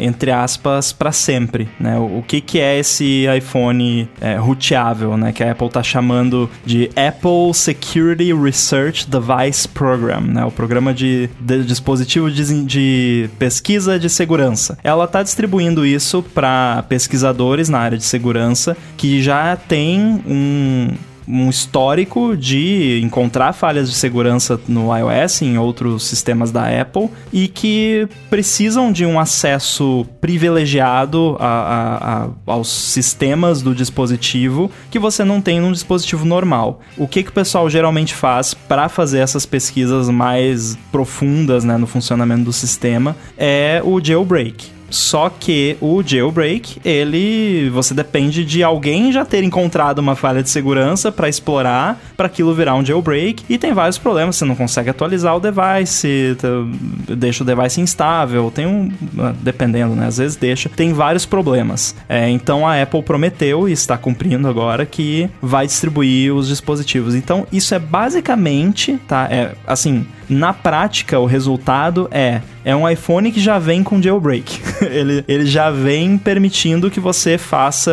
entre aspas, para sempre. Né? O, o, que, que é esse iPhone é, roteável, né? Que a Apple tá chamando de Apple Security Research Device Program, né? O programa de, de dispositivo de, de pesquisa de segurança. Ela está distribuindo isso para pesquisadores na área de segurança que já tem um um histórico de encontrar falhas de segurança no iOS em outros sistemas da Apple e que precisam de um acesso privilegiado a, a, a, aos sistemas do dispositivo que você não tem num dispositivo normal. O que, que o pessoal geralmente faz para fazer essas pesquisas mais profundas né, no funcionamento do sistema é o jailbreak. Só que o jailbreak, ele você depende de alguém já ter encontrado uma falha de segurança para explorar, para aquilo virar um jailbreak e tem vários problemas, você não consegue atualizar o device, tá, deixa o device instável, tem um ah, dependendo, né, às vezes deixa, tem vários problemas. É, então a Apple prometeu e está cumprindo agora que vai distribuir os dispositivos. Então isso é basicamente, tá, é assim, na prática o resultado é é um iPhone que já vem com jailbreak. ele, ele já vem permitindo que você faça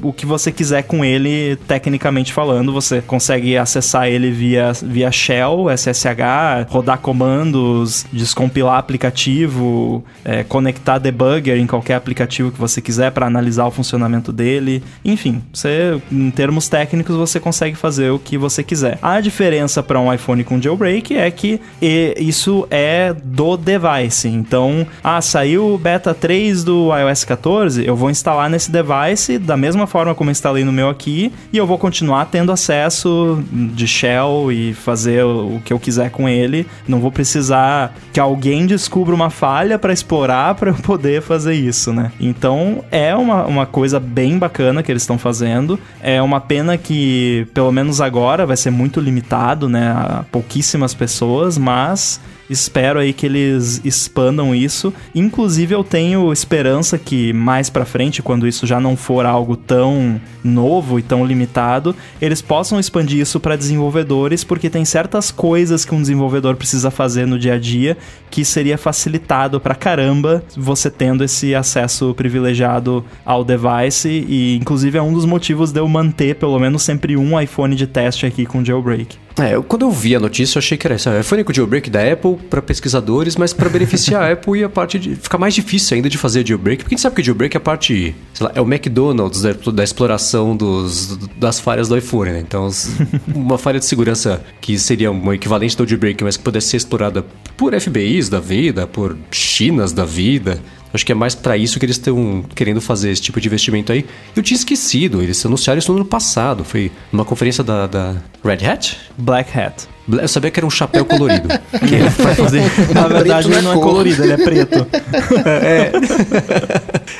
o que você quiser com ele, tecnicamente falando. Você consegue acessar ele via, via Shell, SSH, rodar comandos, descompilar aplicativo, é, conectar debugger em qualquer aplicativo que você quiser para analisar o funcionamento dele. Enfim, você, em termos técnicos, você consegue fazer o que você quiser. A diferença para um iPhone com jailbreak é que isso é do device device. Então, ah, saiu o beta 3 do iOS 14, eu vou instalar nesse device da mesma forma como instalei no meu aqui e eu vou continuar tendo acesso de shell e fazer o que eu quiser com ele. Não vou precisar que alguém descubra uma falha para explorar para eu poder fazer isso, né? Então, é uma, uma coisa bem bacana que eles estão fazendo. É uma pena que, pelo menos agora, vai ser muito limitado, né? A pouquíssimas pessoas, mas Espero aí que eles expandam isso. Inclusive eu tenho esperança que mais para frente, quando isso já não for algo tão novo e tão limitado, eles possam expandir isso para desenvolvedores, porque tem certas coisas que um desenvolvedor precisa fazer no dia a dia que seria facilitado pra caramba você tendo esse acesso privilegiado ao device e inclusive é um dos motivos de eu manter pelo menos sempre um iPhone de teste aqui com jailbreak. É, quando eu vi a notícia, eu achei que era. É iPhone com jailbreak da Apple para pesquisadores, mas para beneficiar a Apple e a parte de. ficar mais difícil ainda de fazer jailbreak, porque a gente sabe que o jailbreak é a parte. Sei lá, é o McDonald's da, da exploração dos, das falhas do iPhone, né? Então, uma falha de segurança que seria um equivalente do jailbreak, mas que pudesse ser explorada por FBIs da vida, por Chinas da vida, Acho que é mais para isso que eles estão querendo fazer esse tipo de investimento aí. Eu tinha esquecido, eles anunciaram isso no ano passado. Foi numa conferência da, da Red Hat? Black Hat. Eu sabia que era um chapéu colorido. que ele vai fazer. Na verdade, ele não é colorido, ele é preto. é.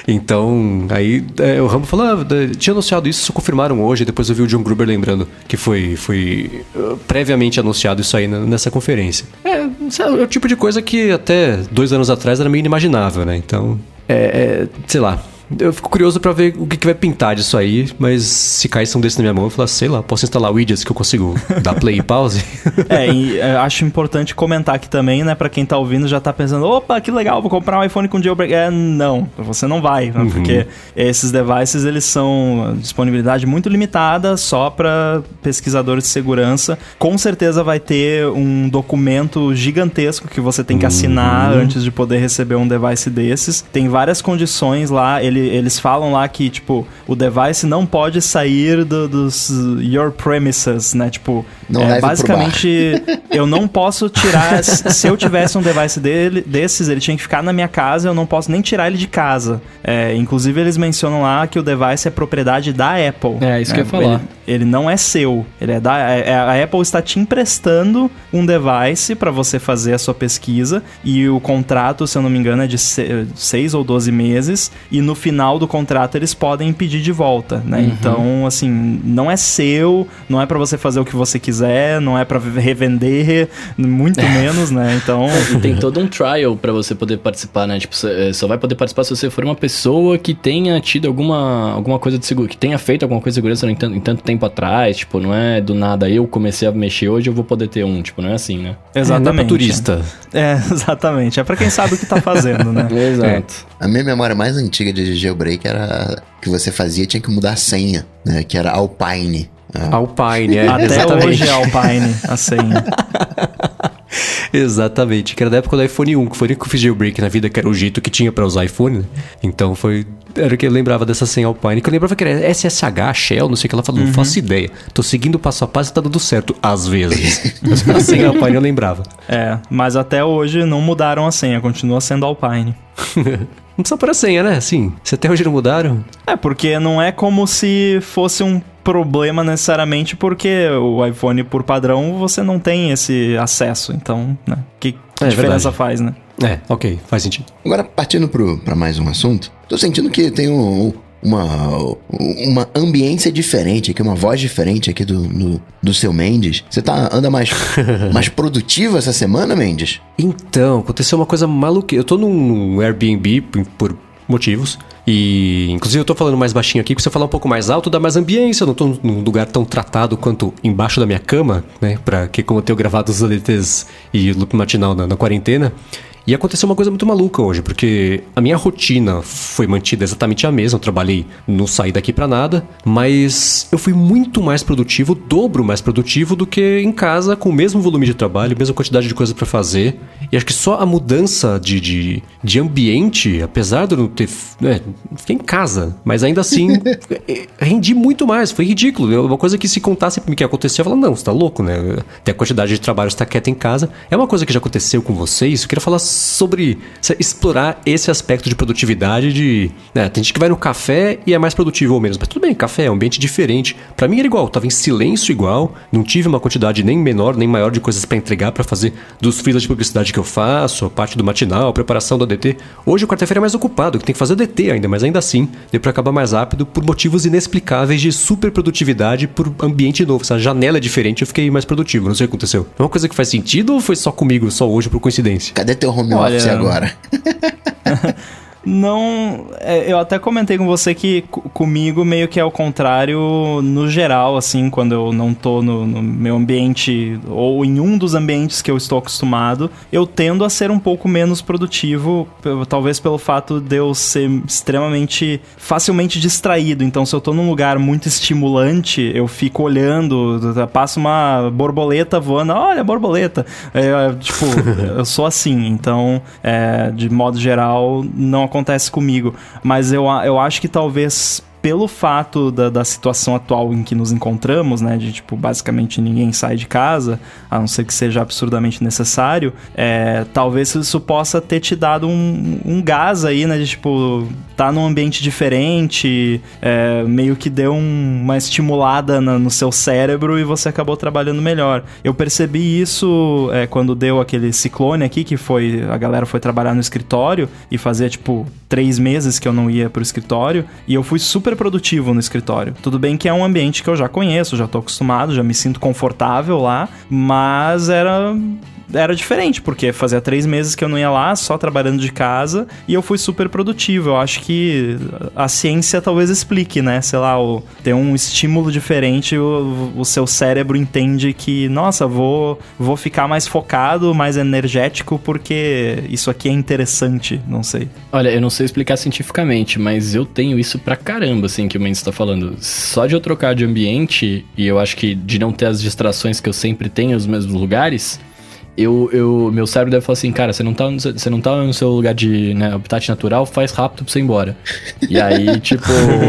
então, aí é, o Rambo falou: ah, tinha anunciado isso, só confirmaram hoje. Depois eu vi o John Gruber lembrando que foi, foi uh, previamente anunciado isso aí nessa conferência. É, é o tipo de coisa que até dois anos atrás era meio inimaginável, né? Então, é, é sei lá. Eu fico curioso para ver o que, que, vai pintar disso aí, mas se cair são desses na minha mão, eu falo, sei lá, posso instalar widgets que eu consigo dar play e pause? é, e é, acho importante comentar aqui também, né, para quem tá ouvindo já tá pensando, opa, que legal, vou comprar um iPhone com jailbreak. É, não, você não vai, né, uhum. porque esses devices, eles são disponibilidade muito limitada, só para pesquisadores de segurança. Com certeza vai ter um documento gigantesco que você tem que assinar uhum. antes de poder receber um device desses. Tem várias condições lá, ele ele, eles falam lá que, tipo, o device não pode sair do, dos your premises, né? Tipo, não é, basicamente. eu não posso tirar. se eu tivesse um device dele, desses, ele tinha que ficar na minha casa, eu não posso nem tirar ele de casa. É, inclusive, eles mencionam lá que o device é propriedade da Apple. É, isso que eu ia falar. Ele, ele não é seu. Ele é da. É, é a Apple está te emprestando um device para você fazer a sua pesquisa. E o contrato, se eu não me engano, é de 6 ou 12 meses. E no final do contrato eles podem pedir de volta, né? Uhum. Então, assim, não é seu, não é para você fazer o que você quiser, não é para revender, muito menos, né? Então. E tem todo um trial para você poder participar, né? Tipo, você só vai poder participar se você for uma pessoa que tenha tido alguma, alguma coisa de seguro, que tenha feito alguma coisa de segurança em tanto, em tanto tempo atrás, tipo, não é do nada eu comecei a mexer hoje eu vou poder ter um, tipo, não é assim, né? Exatamente. É, não é pra turista. É, exatamente. É para quem sabe o que tá fazendo, né? Exato. É. A minha memória mais antiga de jailbreak era que você fazia tinha que mudar a senha, né? Que era Alpine. Alpine, é. Até exatamente. hoje é Alpine a senha. Exatamente, que era da época do iPhone 1, que foi o que eu fiz jailbreak na vida, que era o jeito que tinha para usar iPhone, né? Então foi. Era que eu lembrava dessa senha Alpine, que eu lembrava que era SSH, Shell, não sei o que ela falou, uhum. não faço ideia. Tô seguindo passo a passo e tá dando certo, às vezes. mas a senha Alpine eu lembrava. É, mas até hoje não mudaram a senha, continua sendo Alpine. Não precisa pôr a senha, né? Sim. Se até hoje não mudaram. É, porque não é como se fosse um problema necessariamente, porque o iPhone, por padrão, você não tem esse acesso. Então, né? Que, que é, diferença verdade. faz, né? É, ok, faz sentido. Agora, partindo para mais um assunto, tô sentindo que tem um, uma, uma ambiência diferente aqui, uma voz diferente aqui do, do, do seu Mendes. Você tá, anda mais, mais produtivo essa semana, Mendes? Então, aconteceu uma coisa maluca. Eu tô num Airbnb por motivos. E inclusive eu tô falando mais baixinho aqui, porque se eu falar um pouco mais alto, dá mais ambiência. Eu não tô num lugar tão tratado quanto embaixo da minha cama, né? Pra que como eu tenho gravado os LTs e loop matinal na, na quarentena. E aconteceu uma coisa muito maluca hoje, porque a minha rotina foi mantida exatamente a mesma. Eu trabalhei, não saí daqui para nada, mas eu fui muito mais produtivo, dobro mais produtivo do que em casa, com o mesmo volume de trabalho, mesma quantidade de coisas para fazer. E acho que só a mudança de, de, de ambiente, apesar de eu não ter. Né, fiquei em casa, mas ainda assim eh, rendi muito mais. Foi ridículo. É uma coisa que se contasse pra mim que acontecia, eu falava, não, você tá louco, né? Tem a quantidade de trabalho, você tá quieto em casa. É uma coisa que já aconteceu com vocês. Eu queria falar sobre explorar esse aspecto de produtividade de... Né, tem gente que vai no café e é mais produtivo ou menos. Mas tudo bem, café é um ambiente diferente. Para mim era igual, tava em silêncio igual, não tive uma quantidade nem menor nem maior de coisas para entregar para fazer dos freelas de publicidade que eu faço, a parte do matinal, a preparação do ADT. Hoje o quarta-feira é mais ocupado, que tem que fazer DT ainda, mas ainda assim deu para acabar mais rápido por motivos inexplicáveis de super produtividade por ambiente novo. Essa janela é diferente, eu fiquei mais produtivo. Não sei o que aconteceu. É uma coisa que faz sentido ou foi só comigo, só hoje por coincidência? Cadê teu home Olha... office agora? não. É, eu até comentei com você que comigo meio que é o contrário no geral, assim, quando eu não tô no, no, meu ambiente ou em um dos ambientes que eu estou acostumado, eu tendo a ser um pouco menos produtivo, talvez pelo fato de eu ser extremamente facilmente distraído. Então, se eu tô num lugar muito estimulante, eu fico olhando, passa uma borboleta voando, olha, borboleta. É, tipo, eu sou assim, então, é, de modo geral, não acontece comigo. Mas eu, eu acho que talvez pelo fato da, da situação atual em que nos encontramos, né? De, tipo, basicamente ninguém sai de casa, a não ser que seja absurdamente necessário, é, talvez isso possa ter te dado um, um gás aí, né? De, tipo, tá num ambiente diferente, é, meio que deu um, uma estimulada na, no seu cérebro e você acabou trabalhando melhor. Eu percebi isso é, quando deu aquele ciclone aqui, que foi, a galera foi trabalhar no escritório e fazia, tipo, três meses que eu não ia pro escritório, e eu fui super produtivo no escritório. Tudo bem que é um ambiente que eu já conheço, já tô acostumado, já me sinto confortável lá, mas era era diferente, porque fazia três meses que eu não ia lá, só trabalhando de casa, e eu fui super produtivo. Eu acho que a ciência talvez explique, né? Sei lá, o, tem um estímulo diferente, o, o seu cérebro entende que, nossa, vou, vou ficar mais focado, mais energético, porque isso aqui é interessante, não sei. Olha, eu não sei explicar cientificamente, mas eu tenho isso pra caramba, assim, que o Mendes tá falando. Só de eu trocar de ambiente, e eu acho que de não ter as distrações que eu sempre tenho nos mesmos lugares, eu, eu, meu cérebro deve falar assim, cara, você não tá, no seu- você não tá no seu lugar de né, habitat natural, faz rápido pra você ir embora. E aí, tipo,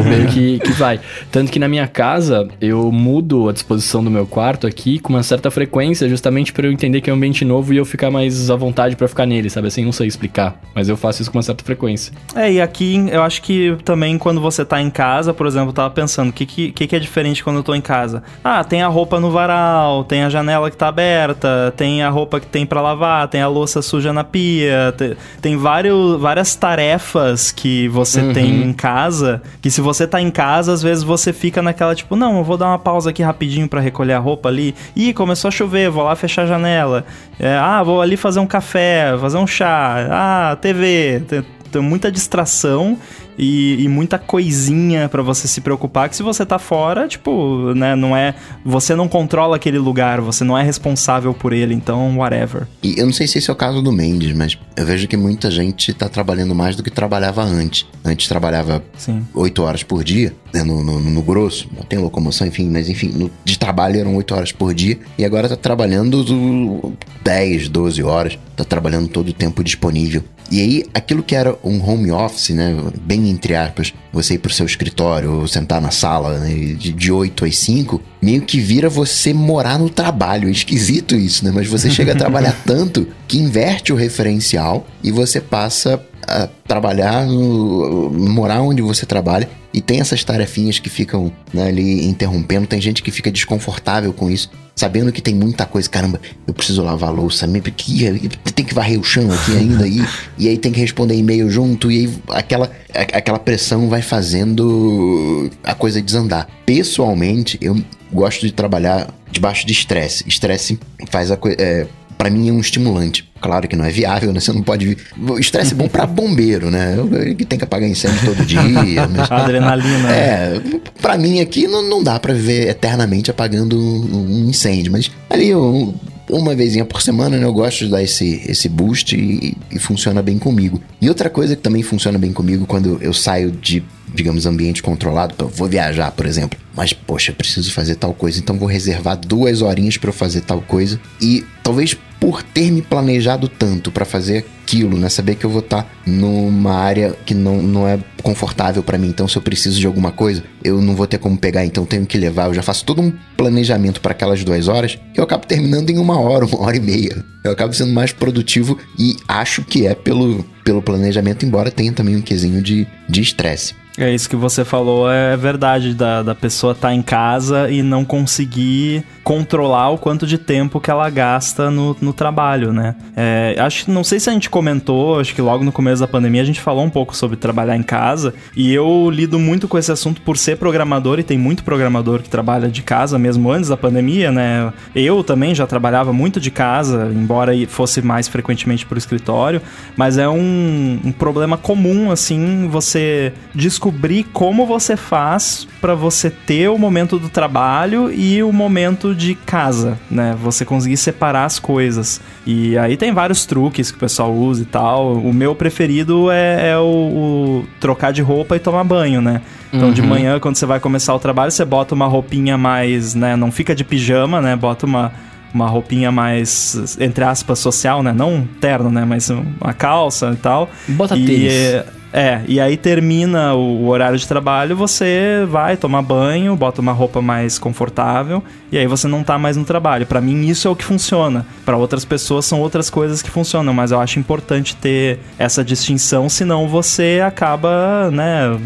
meio que, que vai. Tanto que na minha casa, eu mudo a disposição do meu quarto aqui com uma certa frequência, justamente pra eu entender que é um ambiente novo e eu ficar mais à vontade pra ficar nele, sabe? Assim, não sei explicar, mas eu faço isso com uma certa frequência. É, e aqui eu acho que também quando você tá em casa, por exemplo, eu tava pensando, o que, que, que que é diferente quando eu tô em casa? Ah, tem a roupa no varal, tem a janela que tá aberta, tem a roupa que tem pra lavar, tem a louça suja na pia, te- tem vários, várias tarefas que você tem em casa, que se você tá em casa, às vezes você fica naquela tipo, não, eu vou dar uma pausa aqui rapidinho pra recolher a roupa ali. Ih, começou a chover, vou lá fechar a janela. É, ah, vou ali fazer um café, fazer um chá. Ah, TV. Tem, tem muita distração e, e muita coisinha pra você se preocupar que se você tá fora, tipo, né, não é, você não controla aquele lugar, você não é responsável por ele, então whatever. E eu não sei se esse é o caso do Mendes, mas eu vejo que muita gente tá trabalhando mais do que trabalhava antes. Antes trabalhava Sim. 8 horas por dia, né, no, no, no grosso, tem locomoção, enfim, mas enfim, no- de trabalho eram 8 horas por dia, e agora tá trabalhando do 10, 12 horas, tá trabalhando todo o tempo disponível. E aí, aquilo que era um home office, né, bem entre aspas, você ir pro seu escritório, ou sentar na sala, né, de, de 8 às 5, meio que vira você morar no trabalho. É esquisito isso, né? Mas você chega a trabalhar tanto que inverte o referencial e você passa a trabalhar, no, morar onde você trabalha e tem essas tarefinhas que ficam né, ali interrompendo. Tem gente que fica desconfortável com isso, sabendo que tem muita coisa. Caramba, eu preciso lavar a louça, me- que- tem que varrer o chão aqui ainda aí, e aí tem que responder e-mail junto, e aí aquela, aquela pressão vai fazendo a coisa desandar. Pessoalmente, eu gosto de trabalhar debaixo de estresse. Estresse faz a coisa. É, Pra mim é um estimulante. Claro que não é viável, né? Você não pode. estresse é bom pra bombeiro, né? Eu- Que tem que apagar incêndio todo dia. Mas... Adrenalina. É, pra mim aqui não, não dá pra viver eternamente apagando um incêndio, mas ali um- uma vezinha por semana né, eu gosto de dar esse, esse boost e, e funciona bem comigo. E outra coisa que também funciona bem comigo quando eu saio de, digamos, ambiente controlado, eu vou viajar, por exemplo, mas poxa, eu preciso fazer tal coisa, então vou reservar duas horinhas pra eu fazer tal coisa e talvez por ter me planejado tanto pra fazer aquilo, né? Saber que eu vou estar numa área que não, não é confortável pra mim. Então, se eu preciso de alguma coisa, eu não vou ter como pegar, então tenho que levar. Eu já faço todo um planejamento pra aquelas duas horas que eu acabo terminando em uma hora, uma hora e meia. Eu acabo sendo mais produtivo e acho que é pelo, pelo planejamento, embora tenha também um quesinho de estresse. É isso que você falou, é verdade, da, da pessoa estar em casa e não conseguir controlar o quanto de tempo que ela gasta no, no trabalho, né? É, acho não sei se a gente comentou, acho que logo no começo da pandemia a gente falou um pouco sobre trabalhar em casa, e eu lido muito com esse assunto por ser programador, e tem muito programador que trabalha de casa mesmo antes da pandemia, né? Eu também já trabalhava muito de casa, embora fosse mais frequentemente pro escritório, mas é um, um problema comum, assim, você descobrir como você faz para você ter o momento do trabalho e o momento de casa, né? Você conseguir separar as coisas. E aí tem vários truques que o pessoal usa e tal. O meu preferido é, é o, o trocar de roupa e tomar banho, né? Então de manhã, quando você vai começar o trabalho, você bota uma roupinha mais, né? Não fica de pijama, né? Bota uma uma roupinha mais, entre aspas, social, né? Não terno, né? Mas uma calça e tal. Bota e, tênis. É, e aí termina o, horário de trabalho, você vai tomar banho, bota uma roupa mais confortável e aí você não tá mais no trabalho. Pra mim isso é o que funciona. Pra outras pessoas são outras coisas que funcionam, mas eu acho importante ter essa distinção, senão você acaba, né,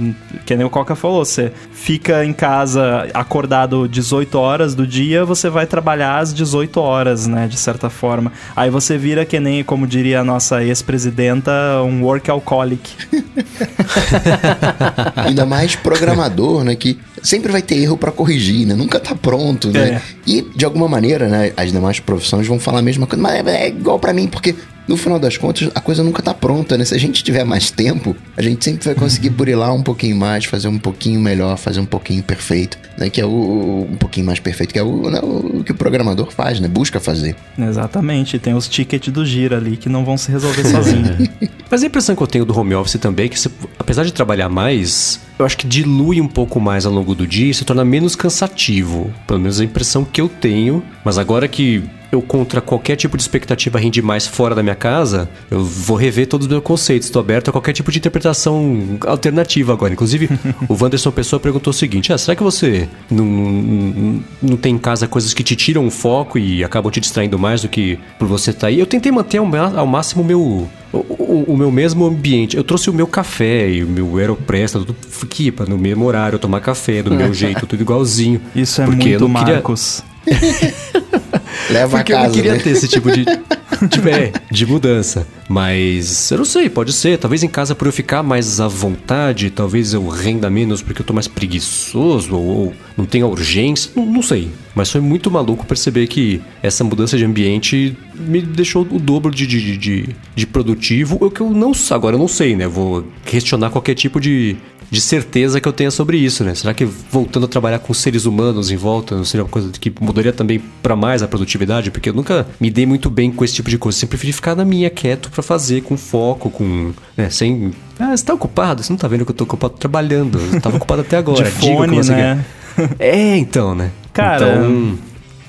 que nem o Coca falou, você fica em casa acordado 18 horas do dia, você vai trabalhar às 18 horas, né, de certa forma. Aí você vira que nem, como diria a nossa ex-presidenta, um workaholic. Ainda mais programador, né? Que sempre vai ter erro pra corrigir, né? Nunca tá pronto, né? É. E, de alguma maneira, né? As demais profissões vão falar a mesma coisa. Mas é, é igual pra mim, porque... No final das contas, a coisa nunca tá pronta, né? Se a gente tiver mais tempo, a gente sempre vai conseguir burilar um pouquinho mais, fazer um pouquinho melhor, fazer um pouquinho perfeito, né? Que é o, o- um pouquinho mais perfeito, que é o, né, o que o programador faz, né? Busca fazer. Exatamente, tem os tickets do Gira ali que não vão se resolver sozinhos. Mas a impressão que eu tenho do home office também é que, você- apesar de trabalhar mais, eu acho que dilui um pouco mais ao longo do dia e se torna menos cansativo. Pelo menos a impressão que eu tenho. Mas agora que eu contra qualquer tipo de expectativa rende mais fora da minha casa, eu vou rever todos os meus conceitos. Estou aberto a qualquer tipo de interpretação alternativa agora. Inclusive, o Wanderson Pessoa perguntou o seguinte: ah, será que você não, não, não tem em casa coisas que te tiram o foco e acabam te distraindo mais do que por você estar tá aí? Eu tentei manter ao, ao máximo o meu, o, o, o, meu mesmo ambiente. Eu trouxe o meu café e o meu Aeropress, tudo aqui, no mesmo horário, tomar café, do meu jeito, tudo igualzinho. Isso é muito Marcos. Leva Porque a casa. eu não queria né? ter esse tipo de, de, é, de mudança. Mas eu não sei, pode ser. Talvez em casa por eu ficar mais à vontade, talvez eu renda menos porque eu tô mais preguiçoso ou, ou não tenha urgência. Não, não, sei. Mas foi muito maluco perceber que essa mudança de ambiente me deixou o dobro de, de, de, de produtivo. O que eu não agora eu não sei, né? Vou questionar qualquer tipo de de certeza que eu tenha sobre isso, né? Será que voltando a trabalhar com seres humanos em volta não seria uma coisa que mudaria também para mais a produtividade? Porque eu nunca me dei muito bem com esse tipo de coisa. Eu sempre preferi ficar na minha quieto para fazer, com foco, com. Né, sem. Ah, você tá ocupado? Você não tá vendo que eu tô ocupado trabalhando. Eu tava ocupado até agora. de fone, né? É, então, né? Cara, então...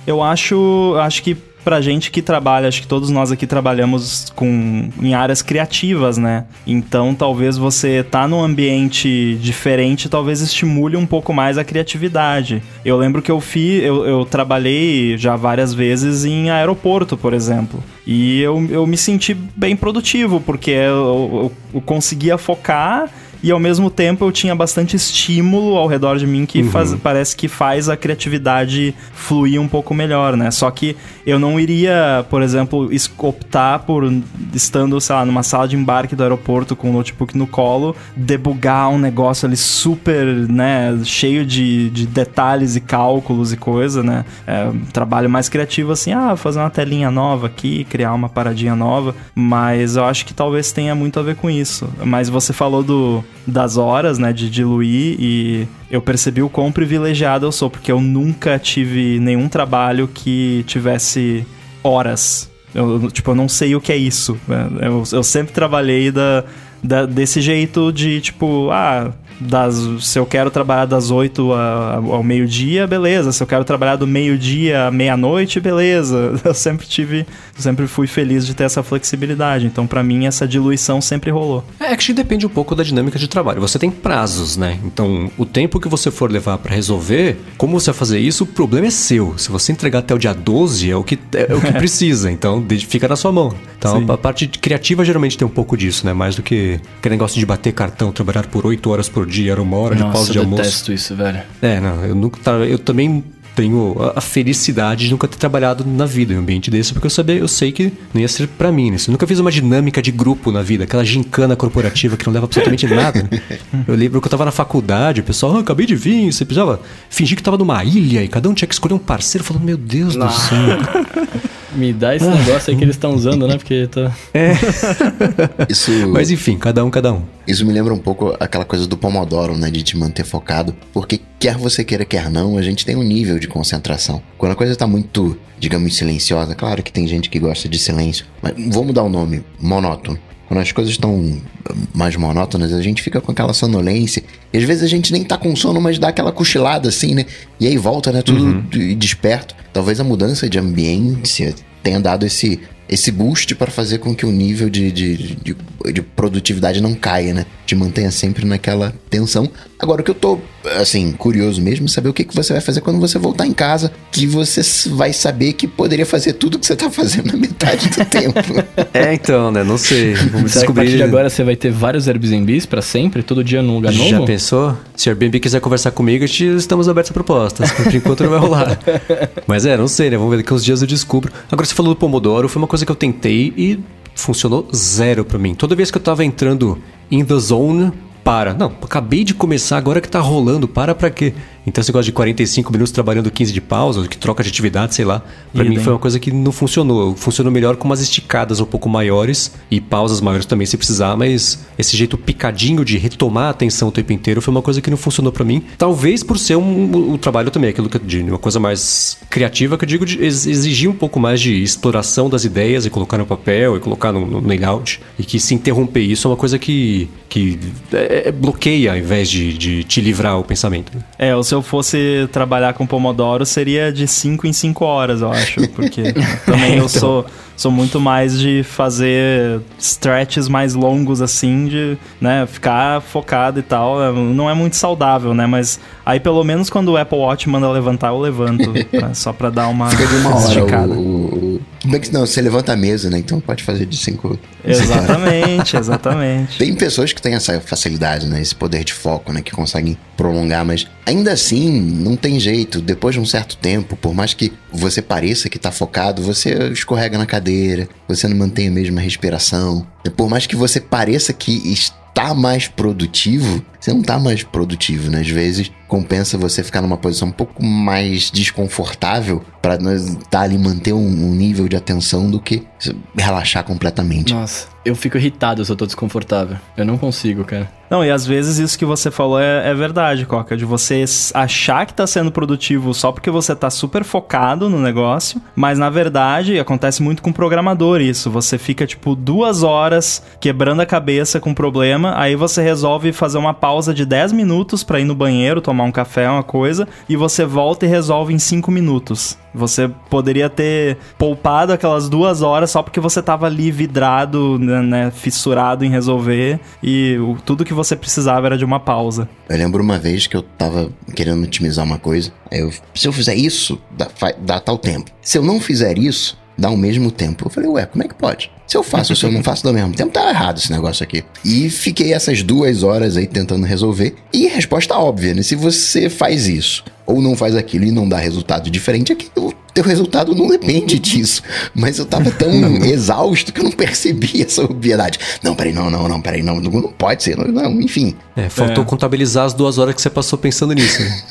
eu acho, acho que pra gente que trabalha, acho que todos nós aqui trabalhamos com em áreas criativas, né? Então, talvez você tá num ambiente diferente, talvez estimule um pouco mais a criatividade. Eu lembro que eu fiz, eu, eu trabalhei já várias vezes em aeroporto, por exemplo. E eu, eu me senti bem produtivo, porque eu, eu, eu conseguia focar e ao mesmo tempo eu tinha bastante estímulo ao redor de mim que uhum. faz, parece que faz a criatividade fluir um pouco melhor, né? Só que eu não iria, por exemplo, optar por, estando, sei lá, numa sala de embarque do aeroporto com o notebook no colo, debugar um negócio ali super, né, cheio de, de detalhes e cálculos e coisa, né? É, um trabalho mais criativo assim, ah, fazer uma telinha nova aqui, criar uma paradinha nova, mas eu acho que talvez tenha muito a ver com isso. Mas você falou do das horas, né, de diluir e eu percebi o quão privilegiado eu sou, porque eu nunca tive nenhum trabalho que tivesse horas. Eu, tipo, eu não sei o que é isso. Eu, eu sempre trabalhei da, da, desse jeito de, tipo, ah, das, se eu quero trabalhar das 8 ao meio-dia, beleza. Se eu quero trabalhar do meio-dia à meia-noite, beleza. Eu sempre tive, sempre fui feliz de ter essa flexibilidade. Então, para mim, essa diluição sempre rolou. É, que depende um pouco da dinâmica de trabalho. Você tem prazos, né? Então, o tempo que você for levar para resolver, como você vai fazer isso, o problema é seu. Se você entregar até o dia 12, é o que, é, o que precisa. Então, fica na sua mão. Então, Sim. a parte criativa geralmente tem um pouco disso, né? Mais do que aquele negócio de bater cartão, trabalhar por 8 horas por dia, era uma hora Nossa, de pausa de almoço. eu detesto isso, velho. É, não, eu nunca eu também tenho a felicidade de nunca ter trabalhado na vida em um ambiente desse, porque eu sabia, eu sei que não ia ser para mim. Né? Eu nunca fiz uma dinâmica de grupo na vida, aquela gincana corporativa que não leva absolutamente nada. Né? Eu lembro que eu tava na faculdade, o pessoal, ah, acabei de vir, você precisava fingir que tava numa ilha e cada um tinha que escolher um parceiro, falando, meu Deus não. do céu. Me dá esse negócio aí que eles estão usando, né? Porque tá. É. Isso. Mas enfim, cada um, cada um. Isso me lembra um pouco aquela coisa do Pomodoro, né? De te manter focado. Porque quer você queira, quer não, a gente tem um nível de concentração. Quando a coisa tá muito, digamos, silenciosa, claro que tem gente que gosta de silêncio, mas vou mudar o nome, monótono. Quando as coisas estão mais monótonas, a gente fica com aquela sonolência. E às vezes a gente nem tá com sono, mas dá aquela cochilada assim, né? E aí volta, né? Tudo uhum. desperto. Talvez a mudança de ambiência tenha dado esse, esse boost para fazer com que o nível de, de, de, de, produtividade não caia, né? Te mantenha sempre naquela tensão. Agora, o que eu tô, assim, curioso mesmo é saber o que, que você vai fazer quando você voltar em casa, que você vai saber que poderia fazer tudo que você tá fazendo na metade do tempo. É, então, né? Não sei. Vamos Será descobrir. Que a partir de agora você vai ter vários Airbnbs para sempre, todo dia num lugar novo? Já pensou? Se o Airbnb quiser conversar comigo, estamos abertos a propostas. Por enquanto não vai rolar. Mas é, não sei, né? Vamos ver daqui uns dias eu descubro. Agora, você falou do Pomodoro, foi uma coisa que eu tentei e funcionou zero para mim. Toda vez que eu tava entrando in the zone, para. Não, acabei de começar, agora que tá rolando, para pra quê? Então esse negócio de 45 minutos trabalhando 15 de pausa, que troca de atividade, sei lá, para mim foi uma coisa que não funcionou. Funcionou melhor com umas esticadas um pouco maiores e pausas maiores também se precisar, mas esse jeito picadinho de retomar a atenção o tempo inteiro foi uma coisa que não funcionou para mim. Talvez por ser um, um, trabalho também, aquilo que eu digo, uma coisa mais criativa, que eu digo, de exigir um pouco mais de exploração das ideias e colocar no papel e colocar no, no layout. E que se interromper isso é uma coisa que, que é, é, bloqueia ao invés de, de te livrar o pensamento. É, ou se eu fosse trabalhar com Pomodoro, seria de 5 em 5 horas, eu acho. Porque também eu sou, sou muito mais de fazer stretches mais longos, assim, de né, ficar focado e tal. Não é muito saudável, né? Mas aí pelo menos quando o Apple Watch manda levantar, eu levanto. pra- só pra dar uma, Fica de uma hora esticada. o, o, o... Bem que não, você levanta a mesa, né? Então pode fazer de cinco. Exatamente, exatamente. Tem pessoas que têm essa facilidade, né? Esse poder de foco, né? Que conseguem prolongar, mas ainda assim, não tem jeito. Depois de um certo tempo, por mais que você pareça que tá focado, você escorrega na cadeira, você não mantém a mesma respiração. Por mais que você pareça que está mais produtivo, você não tá mais produtivo, né? Às vezes compensa você ficar numa posição um pouco mais desconfortável para estar ali manter um, um nível de atenção do que relaxar completamente. Nossa, eu fico irritado se eu tô desconfortável. Eu não consigo, cara. Não, e às vezes isso que você falou é, é verdade, Coca, de você achar que tá sendo produtivo só porque você tá super focado no negócio, mas na verdade acontece muito com programador isso. Você fica tipo duas horas quebrando a cabeça com um problema, aí você resolve fazer uma pausa de 10 minutos pra ir no banheiro, tomar um café, uma coisa, e você volta e resolve em 5 minutos. Você poderia ter poupado aquelas duas horas só porque você tava ali vidrado, né, né, fissurado em resolver, e tudo que você precisava era de uma pausa. Eu lembro uma vez que eu tava querendo otimizar uma coisa. Eu, se eu fizer isso, dá, dá tal tempo. Se eu não fizer isso, dá o mesmo tempo. Eu falei, ué, como é que pode? Se eu faço, se eu não faço, dá o mesmo tempo, tá errado esse negócio aqui. E fiquei essas duas horas aí tentando resolver. E resposta óbvia, né? Se você faz isso ou não faz aquilo e não dá resultado diferente, é que o teu resultado não depende disso. Mas eu tava tão exausto que eu não percebi essa obviedade. Não, peraí, não, não, não, peraí, não, não pode ser, não, não enfim. É, faltou contabilizar as duas horas que você passou pensando nisso. Né?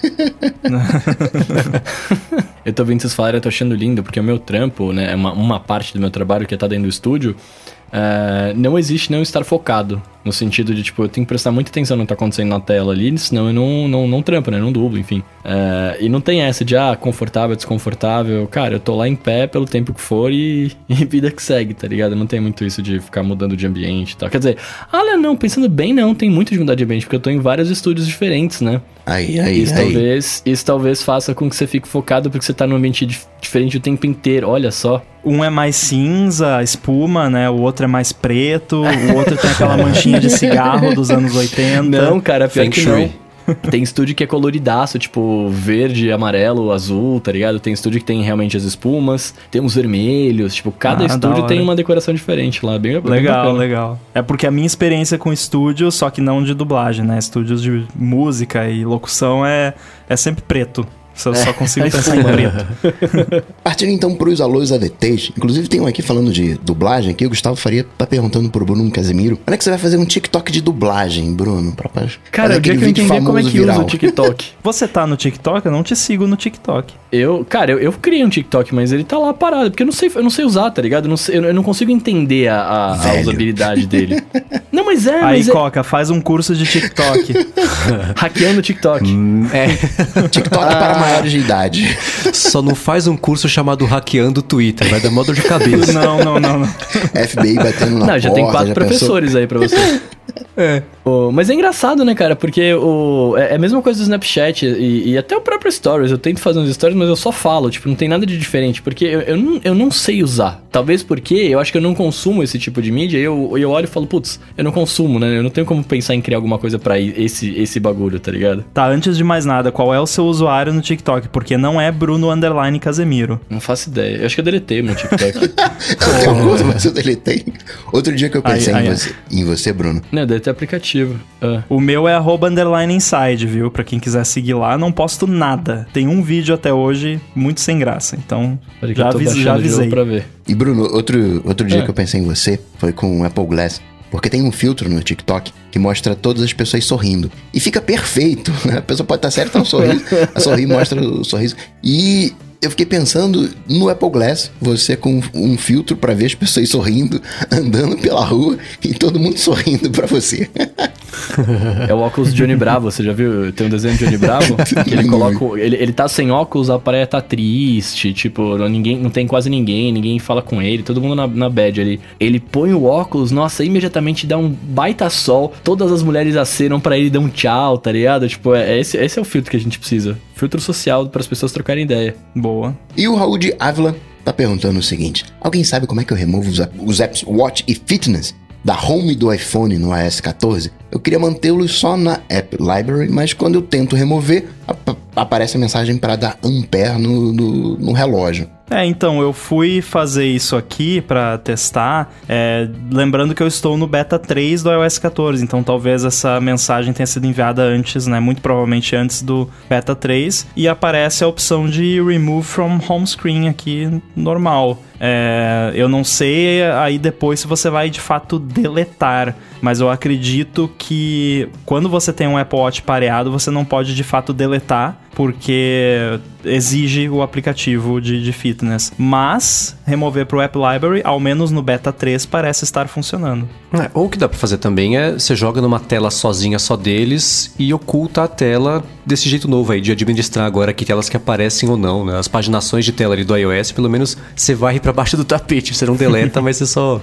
Eu tô vendo vocês falarem, eu tô achando lindo, porque o meu trampo, né, é uma, uma parte do meu trabalho que é estar dentro do estúdio, é, não existe não estar focado. No sentido de, tipo, eu tenho que prestar muita atenção no que tá acontecendo na tela ali, senão eu não, não, não trampo, né? Não dublo, enfim. É, e não tem essa de, ah, confortável, desconfortável. Cara, eu tô lá em pé pelo tempo que for e, e vida que segue, tá ligado? Não tem muito isso de ficar mudando de ambiente e tal. Quer dizer, olha, não, pensando bem, não, tem muito de mudar de ambiente, porque eu tô em vários estúdios diferentes, né? Aí, aí, Isso aí. talvez, isso talvez faça com que você fique focado porque você tá num ambiente dif- diferente o tempo inteiro, olha só. Um é mais cinza, espuma, né? O outro é mais preto, o outro tem aquela manchinha de cigarro dos anos 80. Não, cara, pior Feng que Shui. não. Tem estúdio que é coloridaço, tipo verde, amarelo, azul, tá ligado? Tem estúdio que tem realmente as espumas, tem uns vermelhos, tipo, cada Ah, estúdio tem uma decoração diferente lá, bem bem Legal, legal. É porque a minha experiência com estúdio, só que não de dublagem, né? Estúdios de música e locução é, é sempre preto. Eu só consigo é pensar em preto. Partindo então pros alôs ADTs, inclusive tem um aqui falando de dublagem, aqui o Gustavo Faria tá perguntando pro Bruno Casemiro, quando é que você vai fazer um TikTok de dublagem, Bruno? Pra, pra Cara, fazer o dia aquele que eu entender como é que usa viral. o TikTok. Você tá no TikTok? Eu não te sigo no TikTok. Eu, cara, eu, eu criei um TikTok, mas ele tá lá parado, porque eu não sei, eu não sei usar, tá ligado? Eu não, sei- eu, eu não consigo entender a, a- a usabilidade dele. não, mas é, Aí, mas é Coca, faz um curso de TikTok. hackeando o TikTok. É, TikTok Ah. para maiores de idade. só não faz um curso chamado Hackeando o Twitter, vai dar modo de cabeça. não, não, não, não. FBI batendo na Não, já porta, tem quatro já professores aí pra você. É. Ô, mas é engraçado, né, cara? Porque o, é é a mesma coisa do Snapchat e, e até o próprio Stories. Eu tento fazer uns Stories, mas eu só falo. Tipo, não tem nada de diferente. Porque eu, eu, não, eu não sei usar. Talvez porque eu acho que eu não consumo esse tipo de mídia. E eu, eu olho e falo, putz, eu não consumo, né? Eu não tenho como pensar em criar alguma coisa pra i- esse, esse bagulho, tá ligado? Tá, antes de mais nada, qual é o seu usuário no TikTok? Porque não é Bruno Underline Casemiro. Não faço ideia. Eu acho que eu deletei o meu TikTok. Eu tenho curso, mas eu deletei. Outro dia que eu pensei Aí, em, aí, você, em você, Bruno. não, eu deletei o aplicativo. Ah. O meu é arroba underline inside, viu? Pra quem quiser seguir lá, não posto nada. Tem um vídeo até hoje muito sem graça. Então, Peraí já, avis, já avisei. pra ver. E Bruno, outro, outro dia É. que eu pensei em você foi com o Apple Glass. Porque tem um filtro no TikTok que mostra todas as pessoas sorrindo. E fica perfeito. A pessoa pode estar séria, tá um sorriso. A sorrir mostra o sorriso. E eu fiquei pensando no Apple Glass, você com um filtro para ver as pessoas sorrindo, andando pela rua e todo mundo sorrindo para você. É o óculos de Johnny Bravo, você já viu? Tem um desenho de Johnny Bravo que ele coloca. Ele, ele tá sem óculos, a praia tá triste, tipo, ninguém, não tem quase ninguém, ninguém fala com ele, todo mundo na, na bad ali. Ele põe o óculos, nossa, imediatamente dá um baita sol, todas as mulheres acenam para ele dar um tchau, tá ligado? Tipo, é, esse, esse é o filtro que a gente precisa. Filtro social para as pessoas trocarem ideia. Boa. E o Raul de Ávila tá perguntando o seguinte: alguém sabe como é que eu removo os, os apps Watch e Fitness da home do iPhone no iOS 14? Eu queria mantê-los só na App Library, mas quando eu tento remover, ap aparece a mensagem para dar ampere no, no, no relógio. É, então, eu fui fazer isso aqui para testar, é, lembrando que eu estou no beta 3 do iOS 14, então talvez essa mensagem tenha sido enviada antes, né? Muito provavelmente antes do beta 3, e aparece a opção de Remove from Home Screen aqui normal. É, eu não sei aí depois se você vai de fato deletar, mas eu acredito que quando você tem um Apple Watch pareado, você não pode de fato deletar, porque exige o aplicativo de, de fitness. Mas remover para o App Library, ao menos no beta 3, parece estar funcionando. É, ou o que dá para fazer também é você joga numa tela sozinha só deles e oculta a tela desse jeito novo aí de administrar agora que telas que aparecem ou não, né? As paginações de tela ali do iOS, pelo menos você varre para baixo do tapete, você não deleta, mas você só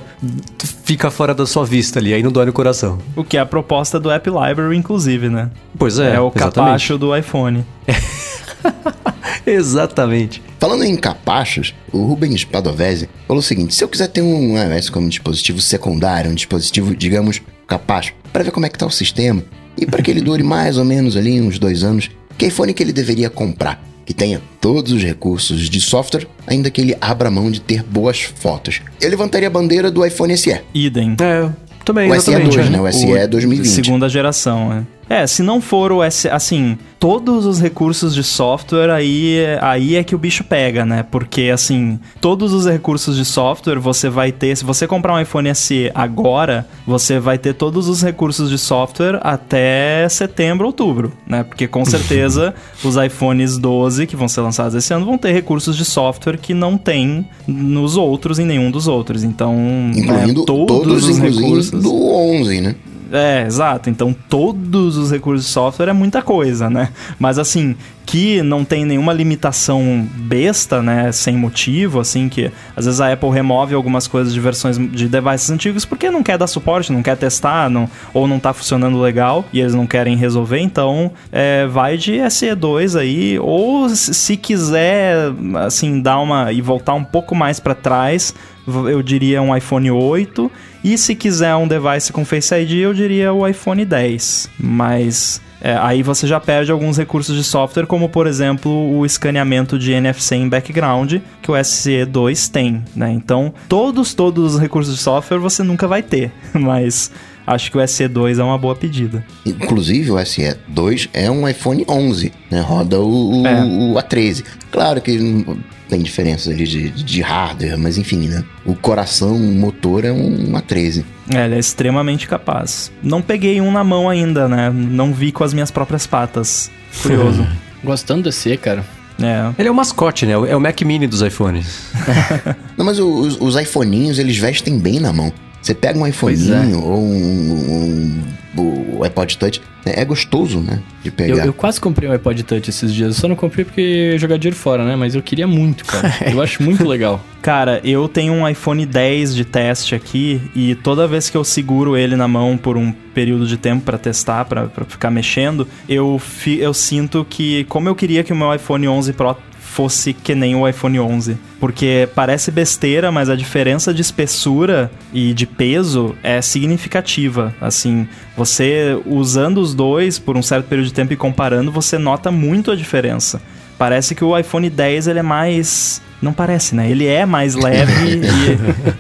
fica fora da sua vista ali, aí não dói no coração. O que é a proposta do App Library, inclusive, né? Pois é. É o exatamente. capacho do iPhone. Exatamente. Falando em capachos, o Rubens Padovese falou o seguinte: se eu quiser ter um iOS como dispositivo secundário, um dispositivo, digamos, capacho, para ver como é que tá o sistema, e para que ele dure mais ou menos ali uns dois anos, que iPhone que ele deveria comprar? Que tenha todos os recursos de software, ainda que ele abra mão de ter boas fotos. Eu levantaria a bandeira do iPhone SE. Idem. É, também, o SE 2, né? O SE o 2020. Segunda geração, é. É, se não for o S, assim, todos os recursos de software, aí, aí é que o bicho pega, né? Porque, assim, todos os recursos de software você vai ter. Se você comprar um iPhone SE agora, você vai ter todos os recursos de software até setembro, outubro, né? Porque com certeza os iPhones 12 que vão ser lançados esse ano vão ter recursos de software que não tem nos outros, em nenhum dos outros. Então, incluindo né, todos, todos os recursos do 11, né? É, exato. Então todos os recursos de software é muita coisa, né? Mas assim, que não tem nenhuma limitação besta, né, sem motivo, assim, que às vezes a Apple remove algumas coisas de versões de devices antigos porque não quer dar suporte, não quer testar, não, ou não tá funcionando legal e eles não querem resolver, então é, vai de SE2 aí, ou se quiser, assim, dar uma e voltar um pouco mais para trás, eu diria um iPhone 8 e se quiser um device com Face ID, eu diria o iPhone 10. Mas é, aí você já perde alguns recursos de software, como por exemplo o escaneamento de NFC em background, que o SE2 tem, né? Então, todos, todos os recursos de software você nunca vai ter, mas acho que o SE2 é uma boa pedida. Inclusive, o SE2 é um iPhone 11, né? Roda o, é. o A13. Claro que tem diferenças ali de, de hardware, mas enfim, né? O coração, o motor é um A13. É, ele é extremamente capaz. Não peguei um na mão ainda, né? Não vi com as minhas próprias patas. Curioso. Gostando de ser, cara. É. Ele é o mascote, né? É o Mac Mini dos iPhones. Não, mas os, os iPhoninhos, eles vestem bem na mão. Você pega um iPhonezinho é. ou um, um, um, iPod Touch, é gostoso, né? De pegar. Eu, eu, quase comprei um iPod Touch esses dias. Eu só não comprei porque jogar dinheiro fora, né? Mas eu queria muito, cara. eu acho muito legal. Cara, eu tenho um iPhone 10 de teste aqui e toda vez que eu seguro ele na mão por um período de tempo para testar, para ficar mexendo, eu, fi, eu sinto que, como eu queria que o meu iPhone 11 Pro fosse que nem o iPhone 11. Porque parece besteira, mas a diferença de espessura e de peso é significativa. Assim, você usando os dois por um certo período de tempo e comparando, você nota muito a diferença. Parece que o iPhone 10 ele é mais não parece, né? Ele é mais leve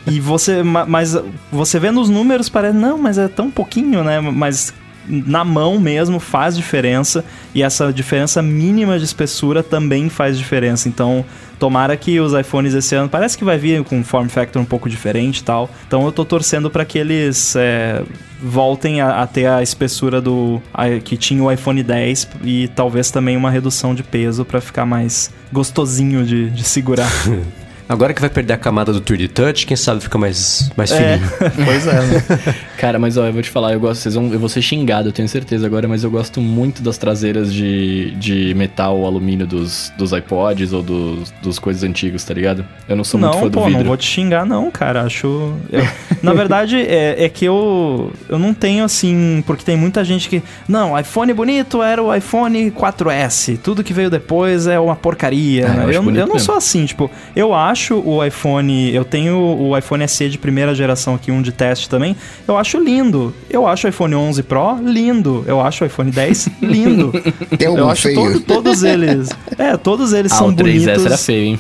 e, e, você, mas você vê nos números parece não, mas é tão pouquinho, né? Mas na mão mesmo faz diferença e essa diferença mínima de espessura também faz diferença. Então, tomara que os iPhones esse ano parece que vai vir com um form factor um pouco diferente e tal. Então, eu tô torcendo para que eles é, voltem a, a, ter a espessura do a, que tinha o iPhone 10 e talvez também uma redução de peso para ficar mais gostosinho de, de segurar. Agora que vai perder a camada do 3D Touch, quem sabe fica mais, mais é, fininho. pois é. Né? Cara, mas ó, eu vou te falar, eu gosto, vocês vão, eu vou ser xingado, eu tenho certeza agora, mas eu gosto muito das traseiras de, de metal ou alumínio dos, dos iPods ou dos, dos coisas antigos, tá ligado? Eu não sou não, muito fã pô, do vidro. Não, vou te xingar não, cara, acho... Eu, na verdade, é, é que eu, eu não tenho assim, porque tem muita gente que... Não, iPhone bonito era o iPhone 4S, tudo que veio depois é uma porcaria. Ah, eu, eu, eu não sou assim, tipo, eu acho acho o iPhone. Eu tenho o iPhone SE de primeira geração aqui, um de teste também. Eu acho lindo. Eu acho o iPhone 11 Pro lindo. Eu acho o iPhone 10 lindo. Tem algum eu acho feio. todos eles. É, todos eles ah, são o 3S bonitos. era feio, hein?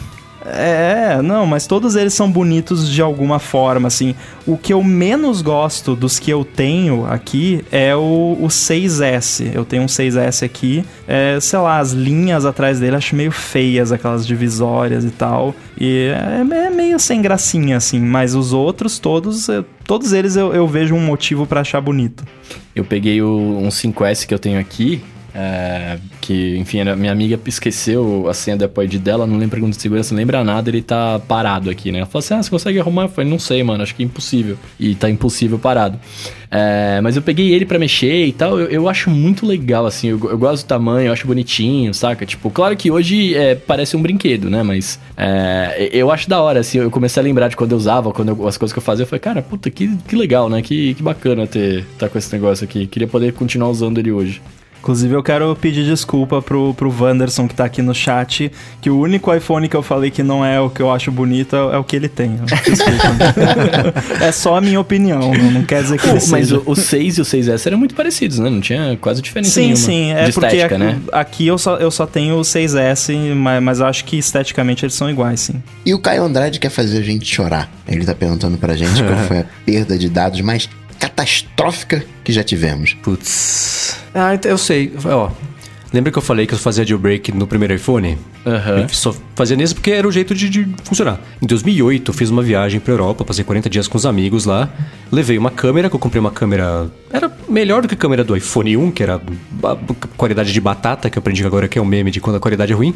É, não, mas todos eles são bonitos de alguma forma, assim. O que eu menos gosto dos que eu tenho aqui é o, o 6S. Eu tenho um 6S aqui. É, sei lá, as linhas atrás dele acho meio feias, aquelas divisórias e tal. E é, é meio sem gracinha, assim. Mas os outros, todos, todos eles eu, eu vejo um motivo para achar bonito. Eu peguei o, um 5S que eu tenho aqui, é, que, enfim, minha amiga esqueceu a senha do iPod dela, não lembra de segurança, não lembra nada, ele tá parado aqui, né? Ela falou assim: ah, você consegue arrumar? Eu falei, não sei, mano, acho que é impossível. E tá impossível parado. É, mas eu peguei ele para mexer e tal, eu, eu, acho muito legal, assim, eu, eu, gosto do tamanho, eu acho bonitinho, saca? Tipo, claro que hoje é, parece um brinquedo, né? Mas é, eu acho da hora, assim, eu comecei a lembrar de quando eu usava, quando eu, as coisas que eu fazia, eu falei, cara, puta, que, que legal, né? Que, que bacana ter tá com esse negócio aqui. Queria poder continuar usando ele hoje. Inclusive, eu quero pedir desculpa pro, pro Wanderson que tá aqui no chat, que o único iPhone que eu falei que não é o que eu acho bonito é, é o que ele tem. Desculpa. é só a minha opinião, não, não quer dizer que ele Mas o, o 6 e o 6S eram muito parecidos, né? Não tinha quase diferença sim, nenhuma. Sim, sim. É porque estética, aqui, né? aqui eu só, eu só tenho o 6S, mas, mas acho que esteticamente eles são iguais, sim. E o Caio Andrade quer fazer a gente chorar. Ele tá perguntando pra gente qual foi a perda de dados mais catastrófica que já tivemos. Putz. Ah, então eu sei. Ó, lembra que eu falei que eu fazia jailbreak no primeiro iPhone? Uhum. Eu só fazia nisso porque era o jeito de, de, funcionar. Em 2008, eu fiz uma viagem pra Europa, passei 40 dias com os amigos lá. Levei uma câmera, que eu comprei uma câmera... Era melhor do que a câmera do iPhone 1, que era a qualidade de batata, que eu aprendi agora que é um meme de quando a qualidade é ruim.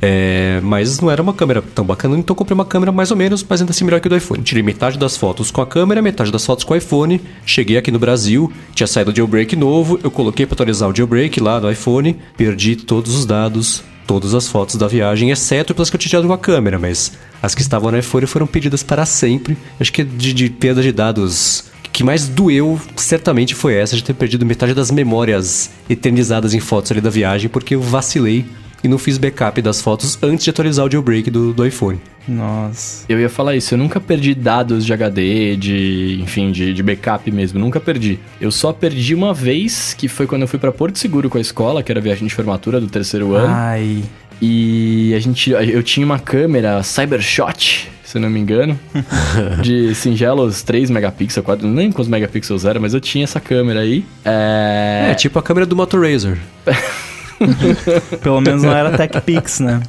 É, mas não era uma câmera tão bacana, então eu comprei uma câmera mais ou menos, mas ainda assim melhor que a do iPhone. Tirei metade das fotos com a câmera, metade das fotos com o iPhone. Cheguei aqui no Brasil, tinha saído o jailbreak novo, eu coloquei pra atualizar o jailbreak lá no iPhone, perdi todos os dados todas as fotos da viagem, exceto pelas que eu tinha tirado com a câmera, mas as que estavam no iPhone foram pedidas para sempre. Acho que de, de perda de dados que mais doeu, certamente, foi essa de ter perdido metade das memórias eternizadas em fotos ali da viagem, porque eu vacilei e não fiz backup das fotos antes de atualizar o jailbreak do, do iPhone. Nossa. Eu ia falar isso, eu nunca perdi dados de HD, de, enfim, de, de backup mesmo, nunca perdi. Eu só perdi uma vez, que foi quando eu fui para Porto Seguro com a escola, que era a viagem de formatura do terceiro ano. Ai. E a gente, eu tinha uma câmera Cybershot, se não me engano, de singelos 3 megapixels, 4, não lembro quantos megapixels era, mas eu tinha essa câmera aí. É, é tipo a câmera do Motorazer. Pelo menos não era TechPix, né?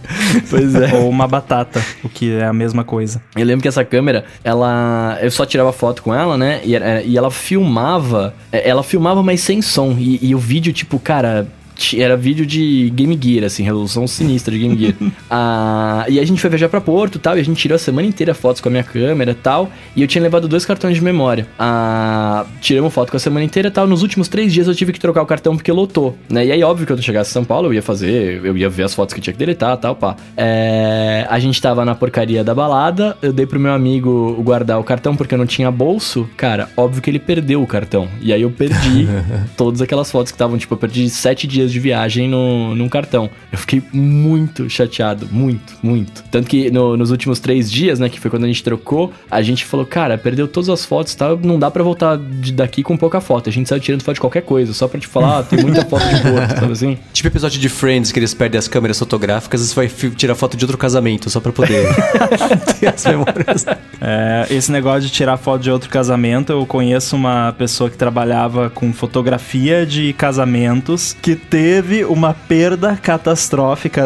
Pois é. Ou uma batata, o que é a mesma coisa. Eu lembro que essa câmera, ela. Eu só tirava foto com ela, né? E, e ela filmava. É, ela filmava, mas sem som. E, e o vídeo, tipo, cara era vídeo de Game Gear, assim, resolução sinistra de Game Gear. ah, e a gente foi viajar pra Porto e tal, e a gente tirou a semana inteira fotos com a minha câmera e tal, e eu tinha levado dois cartões de memória. Ah, tiramos foto com a semana inteira e tal, nos últimos três dias eu tive que trocar o cartão porque lotou, né? E aí, óbvio que quando eu chegasse em São Paulo, eu ia fazer, eu ia ver as fotos que tinha que deletar e tal, pá. É, a gente tava na porcaria da balada, eu dei pro meu amigo guardar o cartão porque eu não tinha bolso. Cara, óbvio que ele perdeu o cartão. E aí eu perdi todas aquelas fotos que estavam, tipo, eu perdi sete dias de viagem no, num cartão. Eu fiquei muito chateado, muito, muito. Tanto que no- nos últimos três dias, né, que foi quando a gente trocou, a gente falou, cara, perdeu todas as fotos e tal, não dá pra voltar de daqui com pouca foto. A gente saiu tirando foto de qualquer coisa, só pra te falar, ah, tem muita foto de boa, sabe assim? Tipo episódio de Friends que eles perdem as câmeras fotográficas e você vai tirar foto de outro casamento só pra poder ter as memórias. É, esse negócio de tirar foto de outro casamento, eu conheço uma pessoa que trabalhava com fotografia de casamentos que teve uma perda catastrófica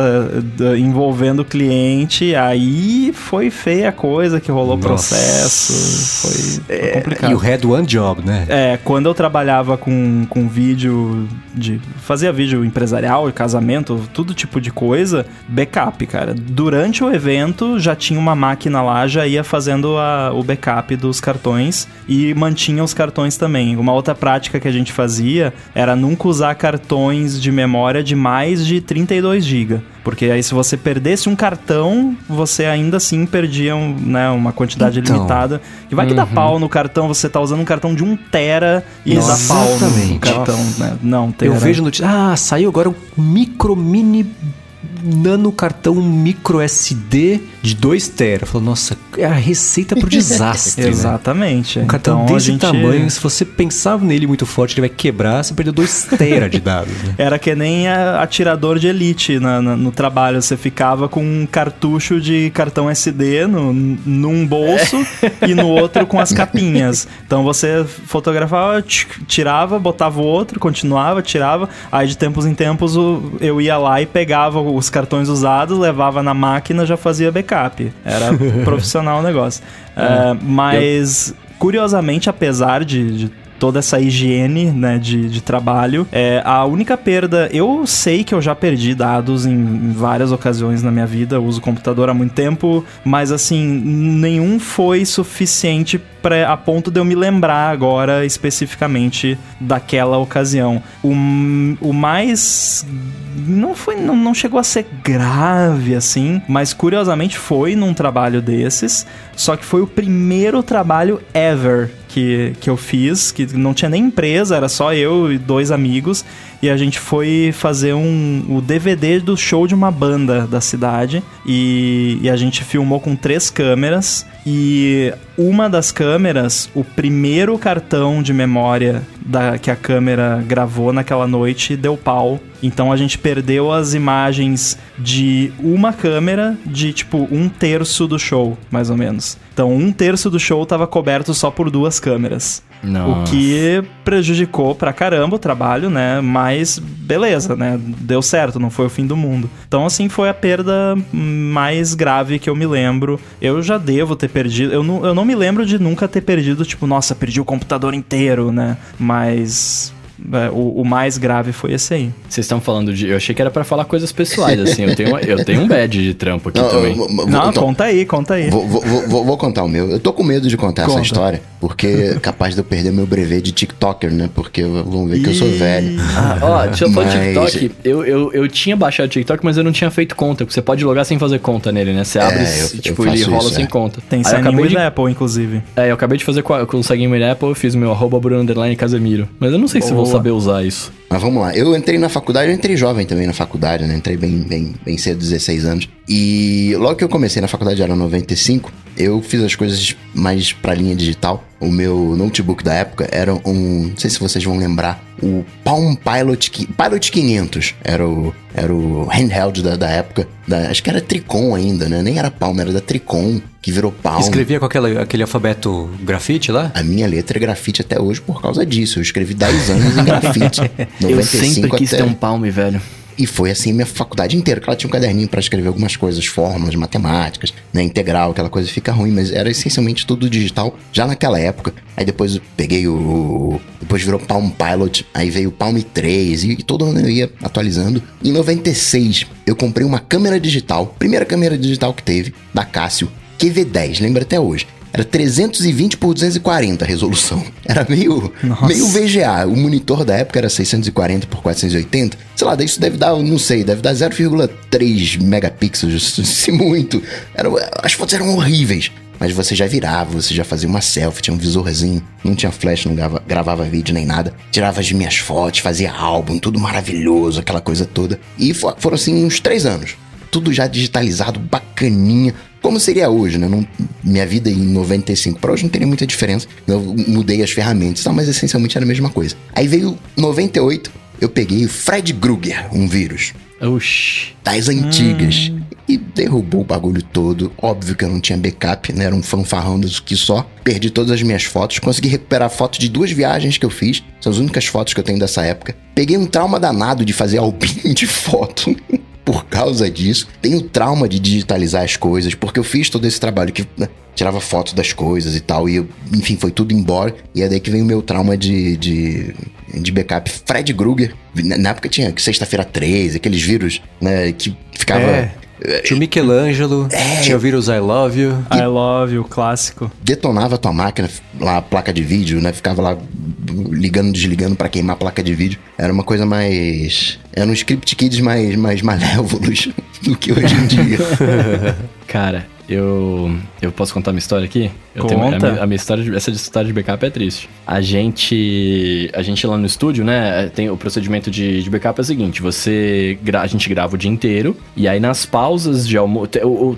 eh, envolvendo o cliente. Aí foi feia a coisa que rolou Nossa. processo. Foi, foi complicado. E o Head One Job, né? É, quando eu trabalhava com, com vídeo de. Fazia vídeo empresarial, casamento, todo tipo de coisa, backup, cara. Durante o evento já tinha uma máquina lá, já ia fazendo a- o backup dos cartões e mantinha os cartões também. Uma outra prática que a gente fazia era nunca usar cartões de memória de mais de 32 GB. Porque aí, se você perdesse um cartão, você ainda assim perdia um, né, uma quantidade Então. limitada. E vai que dá pau no cartão, você tá usando um cartão de 1 tera e Nossa. dá pau no Exatamente. cartão, né? Não, tera. Eu vejo notícia. Ah, saiu agora um micro mini nano cartão micro SD de 2 tera. Eu falo, nossa, é a receita pro desastre. né? Exatamente. Um cartão Então, desse gente- tamanho, se você pensar nele muito forte, ele vai quebrar, você perdeu 2 tera de dados. Né? Era que nem atirador de elite na- na- no trabalho. Você ficava com um cartucho de cartão SD no, num bolso e no outro com as capinhas. Então você fotografava, tirava, botava o outro, continuava, tirava. Aí de tempos em tempos eu ia lá e pegava os cartões usados, levava na máquina, já fazia backup. Era profissional o negócio. É, mas, curiosamente, apesar de- de toda essa higiene né, de, de trabalho. É, a única perda, eu sei que eu já perdi dados em, em várias ocasiões na minha vida, uso computador há muito tempo, mas assim, nenhum foi suficiente pra, a ponto de eu me lembrar agora especificamente daquela ocasião. O, o mais. Não foi. Não, não chegou a ser grave assim, mas curiosamente foi num trabalho desses. Só que foi o primeiro trabalho ever que, que eu fiz, que não tinha nem empresa, era só eu e dois amigos. E a gente foi fazer um, o DVD do show de uma banda da cidade. E, e a gente filmou com três câmeras. E uma das câmeras, o primeiro cartão de memória da, que a câmera gravou naquela noite deu pau. Então a gente perdeu as imagens de uma câmera de tipo um terço do show, mais ou menos. Então um terço do show tava coberto só por duas câmeras. O que prejudicou pra caramba o trabalho, né? Mas beleza, né? Deu certo, não foi o fim do mundo. Então, assim, foi a perda mais grave que eu me lembro. Eu já devo ter perdido. Eu não, eu não me lembro de nunca ter perdido, tipo, nossa, perdi o computador inteiro, né? Mas. É, o, o mais grave foi esse aí. Vocês estão falando de. Eu achei que era pra falar coisas pessoais, assim. Eu tenho, eu tenho um badge de trampo aqui Não, também. eu- eu- Não, então, conta aí, conta aí. Vou, vou- vou- vou- contar o meu. Eu tô com medo de contar essa Conta. história, porque é capaz de eu perder meu brevet de TikToker, né? Porque vão ver que eu sou velho. Ah, ó, deixa eu falar Mas- TikTok. Eu, eu, eu tinha baixado o TikTok, mas eu não tinha feito conta. Porque você pode logar sem fazer conta nele, né? Você abre eu- e, eu tipo, ele rola isso, sem é. conta. Tem Aí eu sign acabei with de, Apple, inclusive. É, eu acabei de fazer com, com o Sign with Apple, eu fiz meu arroba Bruno Underline Casemiro. Mas eu não sei se eu vou. Saber usar isso. Mas vamos lá. Eu entrei na faculdade, eu entrei jovem também na faculdade, né? Entrei bem, bem, bem cedo, 16 anos. E logo que eu comecei na faculdade, era 95, eu fiz as coisas mais pra linha digital. O meu notebook da época era um. Não sei se vocês vão lembrar. O Palm Pilot, Pilot 500 era o, era o handheld da, da época. Da, acho que era Tricon ainda, né? Nem era Palm, era da Tricon, que virou Palm. Escrevia com aquela, aquele alfabeto grafite lá? A minha letra é grafite até hoje por causa disso. Eu escrevi 10 anos em grafite. 95 eu sempre quis até... ter um palme, velho. E foi assim minha faculdade inteira. Claro, tinha um caderninho pra escrever algumas coisas, fórmulas, matemáticas, né, integral, aquela coisa fica ruim, mas era essencialmente tudo digital já naquela época. Aí depois eu peguei o. Depois virou Palm Pilot, aí veio o Palm 3 e, e todo ano eu ia atualizando. Em 96, eu comprei uma câmera digital, primeira câmera digital que teve, da Cássio, QV10, lembra até hoje. Era 320 por 240 a resolução. Era meio, Nossa. meio VGA. O monitor da época era 640 por 480. Sei lá, isso deve dar, não sei, deve dar 0,3 megapixels, se muito. Era, as fotos eram horríveis. Mas você já virava, você já fazia uma selfie, tinha um visorzinho, não tinha flash, não gravava, gravava vídeo nem nada. Tirava as minhas fotos, fazia álbum, tudo maravilhoso, aquela coisa toda. E foram assim uns três anos. Tudo já digitalizado, bacaninha. Como seria hoje, né? Não, minha vida em 95 para hoje não teria muita diferença. Eu mudei as ferramentas, tá? mas essencialmente era a mesma coisa. Aí veio 98, eu peguei o Fred Krueger, um vírus. Oxi. Das antigas. Hum. E derrubou o bagulho todo. Óbvio que eu não tinha backup, né? Era um fanfarrão do que só. Perdi todas as minhas fotos. Consegui recuperar fotos de duas viagens que eu fiz. São as únicas fotos que eu tenho dessa época. Peguei um trauma danado de fazer albinho de foto. por causa disso. Tenho trauma de digitalizar as coisas, porque eu fiz todo esse trabalho que né, tirava fotos das coisas e tal, e eu, enfim, foi tudo embora. E é daí que vem o meu trauma de, de, de backup. Fred Krueger, na época tinha sexta-feira 13, aqueles vírus, né, que ficava. É. Tinha o Michelangelo, é. tinha o vírus I Love You. I Love You, clássico. Detonava a tua máquina, lá a placa de vídeo, né? Ficava lá ligando, desligando para queimar a placa de vídeo. Era uma coisa mais. Era um script kids mais, mais malévolos do que hoje em dia. Cara, eu, eu posso contar uma história aqui? Eu Conta. Tenho, a, minha, a minha história, de, essa história de backup é triste. A gente, a gente lá no estúdio, né, tem o procedimento de, de backup é o seguinte: você, a gente grava o dia inteiro e aí nas pausas de almoço,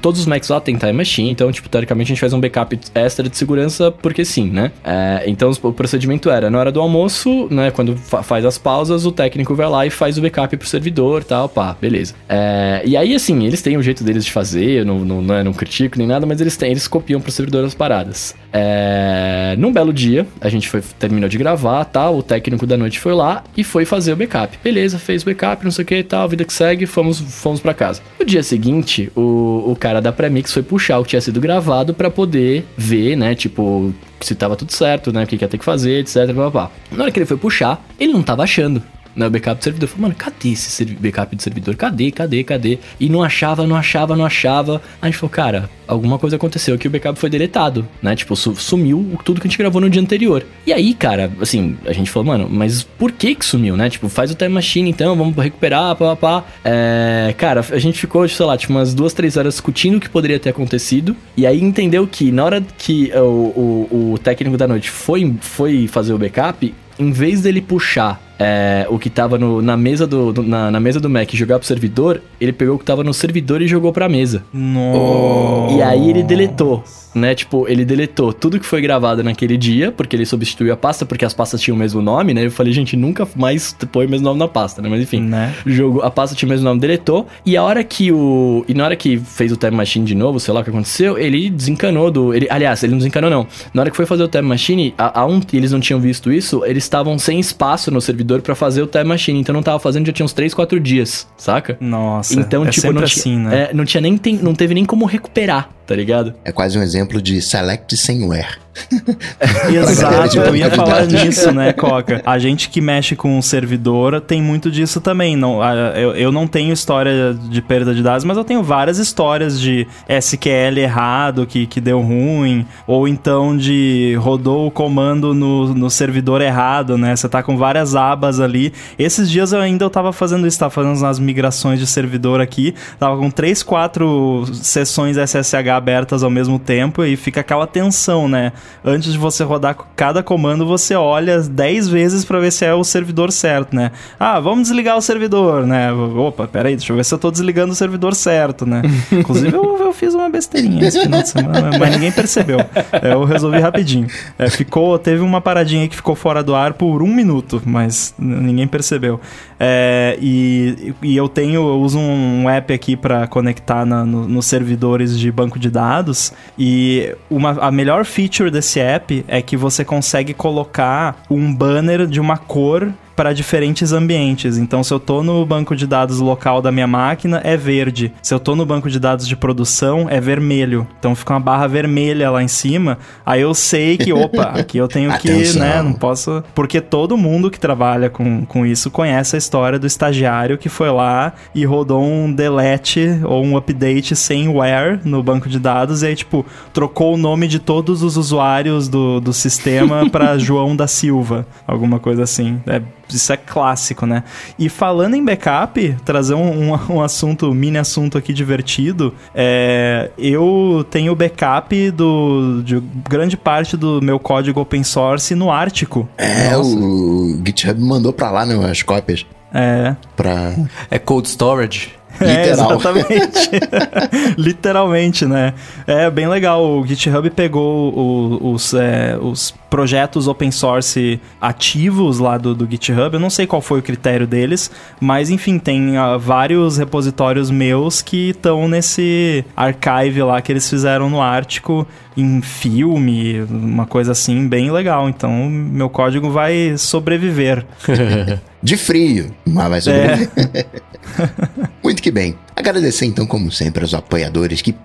todos os Macs lá tem time machine, então tipo teoricamente a gente faz um backup extra de segurança porque sim, né? É, então o procedimento era na hora do almoço, né, quando fa faz as pausas, o técnico vai lá e faz o backup pro servidor, tal, pá, beleza. É, e aí assim eles têm o jeito deles de fazer, não, não, não, é, não critico nem nada, mas eles têm, eles copiam pro servidor as paradas. É... Num belo dia, a gente foi, terminou de gravar, tal, o técnico da noite foi lá e foi fazer o backup. Beleza, fez o backup, não sei o que e tal, vida que segue, fomos, fomos para casa. No dia seguinte, o, o cara da Premix foi puxar o que tinha sido gravado para poder ver, né, tipo, se tava tudo certo, né, o que, que ia ter que fazer, etc, blá. Na hora que ele foi puxar, ele não tava achando o backup do servidor. Falei, mano, cadê esse backup do servidor? Cadê, cadê, cadê? E não achava, não achava, não achava. A gente falou, cara, alguma coisa aconteceu que o backup foi deletado, né? Tipo, sumiu tudo que a gente gravou no dia anterior. E aí, cara, assim, a gente falou, mano, mas por que que sumiu, né? Tipo, faz o time machine então, vamos recuperar, pá, pá, pá. É, cara, a gente ficou, sei lá, tipo, umas duas, três horas discutindo o que poderia ter acontecido. E aí entendeu que na hora que o, o, o técnico da noite foi, foi fazer o backup, em vez dele puxar é, o que tava no, na, mesa do, do na, na, mesa do Mac e jogar pro servidor, ele pegou o que tava no servidor e jogou pra mesa. Nossa. E aí ele deletou né? Tipo, ele deletou tudo que foi gravado naquele dia, porque ele substituiu a pasta, porque as pastas tinham o mesmo nome, né? Eu falei, gente, nunca mais põe o mesmo nome na pasta, né? Mas enfim, né? jogo, a pasta tinha o mesmo nome, deletou. E a hora que o. E na hora que fez o Time Machine de novo, sei lá o que aconteceu, ele desencanou do. Ele, aliás, ele não desencanou, não. Na hora que foi fazer o Time Machine, a, a um, eles não tinham visto isso, eles estavam sem espaço no servidor para fazer o Time Machine. Então não tava fazendo, já tinha uns 3, 4 dias, saca? Nossa. Então, é tipo, não, assim, né? é, não tinha nem. Tem, não teve nem como recuperar tá ligado? É quase um exemplo de select sameware. Exato, eu ia falar nisso, né, Coca? A gente que mexe com o servidor tem muito disso também. Não, eu, eu não tenho história de perda de dados, mas eu tenho várias histórias de SQL errado que, que deu ruim, ou então de rodou o comando no, no servidor errado, né? Você tá com várias abas ali. Esses dias eu ainda eu tava fazendo isso, tava fazendo as migrações de servidor aqui, tava com três, quatro sessões SSH abertas ao mesmo tempo e fica aquela tensão, né? antes de você rodar cada comando, você olha 10 vezes para ver se é o servidor certo, né? Ah, vamos desligar o servidor, né? Opa, peraí, deixa eu ver se eu tô desligando o servidor certo, né? Inclusive, eu, eu fiz uma besteirinha esse final de semana, mas ninguém percebeu. Eu resolvi rapidinho. É, ficou, teve uma paradinha aí que ficou fora do ar por um minuto, mas ninguém percebeu. É, e, e eu tenho, eu uso um app aqui para conectar na, no, nos servidores de banco de dados e uma, a melhor feature desse app é que você consegue colocar um banner de uma cor para diferentes ambientes. Então, se eu tô no banco de dados local da minha máquina, é verde. Se eu tô no banco de dados de produção, é vermelho. Então fica uma barra vermelha lá em cima. Aí eu sei que, opa, aqui eu tenho que, né, não posso. Porque todo mundo que trabalha com, com isso conhece a história do estagiário que foi lá e rodou um delete ou um update sem where no banco de dados e aí, tipo, trocou o nome de todos os usuários do, do sistema para João da Silva. Alguma coisa assim. É isso é clássico, né? E falando em backup, trazer um, um, um assunto, um mini assunto aqui divertido, é, eu tenho backup do, de grande parte do meu código open source no Ártico. É, Nossa. o GitHub mandou pra lá, né, as cópias. É. Pra... É cold storage. É, exatamente. Literalmente, né? É bem legal. O GitHub pegou o, os, é, os projetos open source ativos lá do, do, GitHub. Eu não sei qual foi o critério deles, mas enfim, tem uh, vários repositórios meus que estão nesse archive lá que eles fizeram no Ártico em filme, uma coisa assim, bem legal. Então, meu código vai sobreviver. De frio, mas vai sobreviver. É. Muito que bem. Agradecer então, como sempre, aos apoiadores que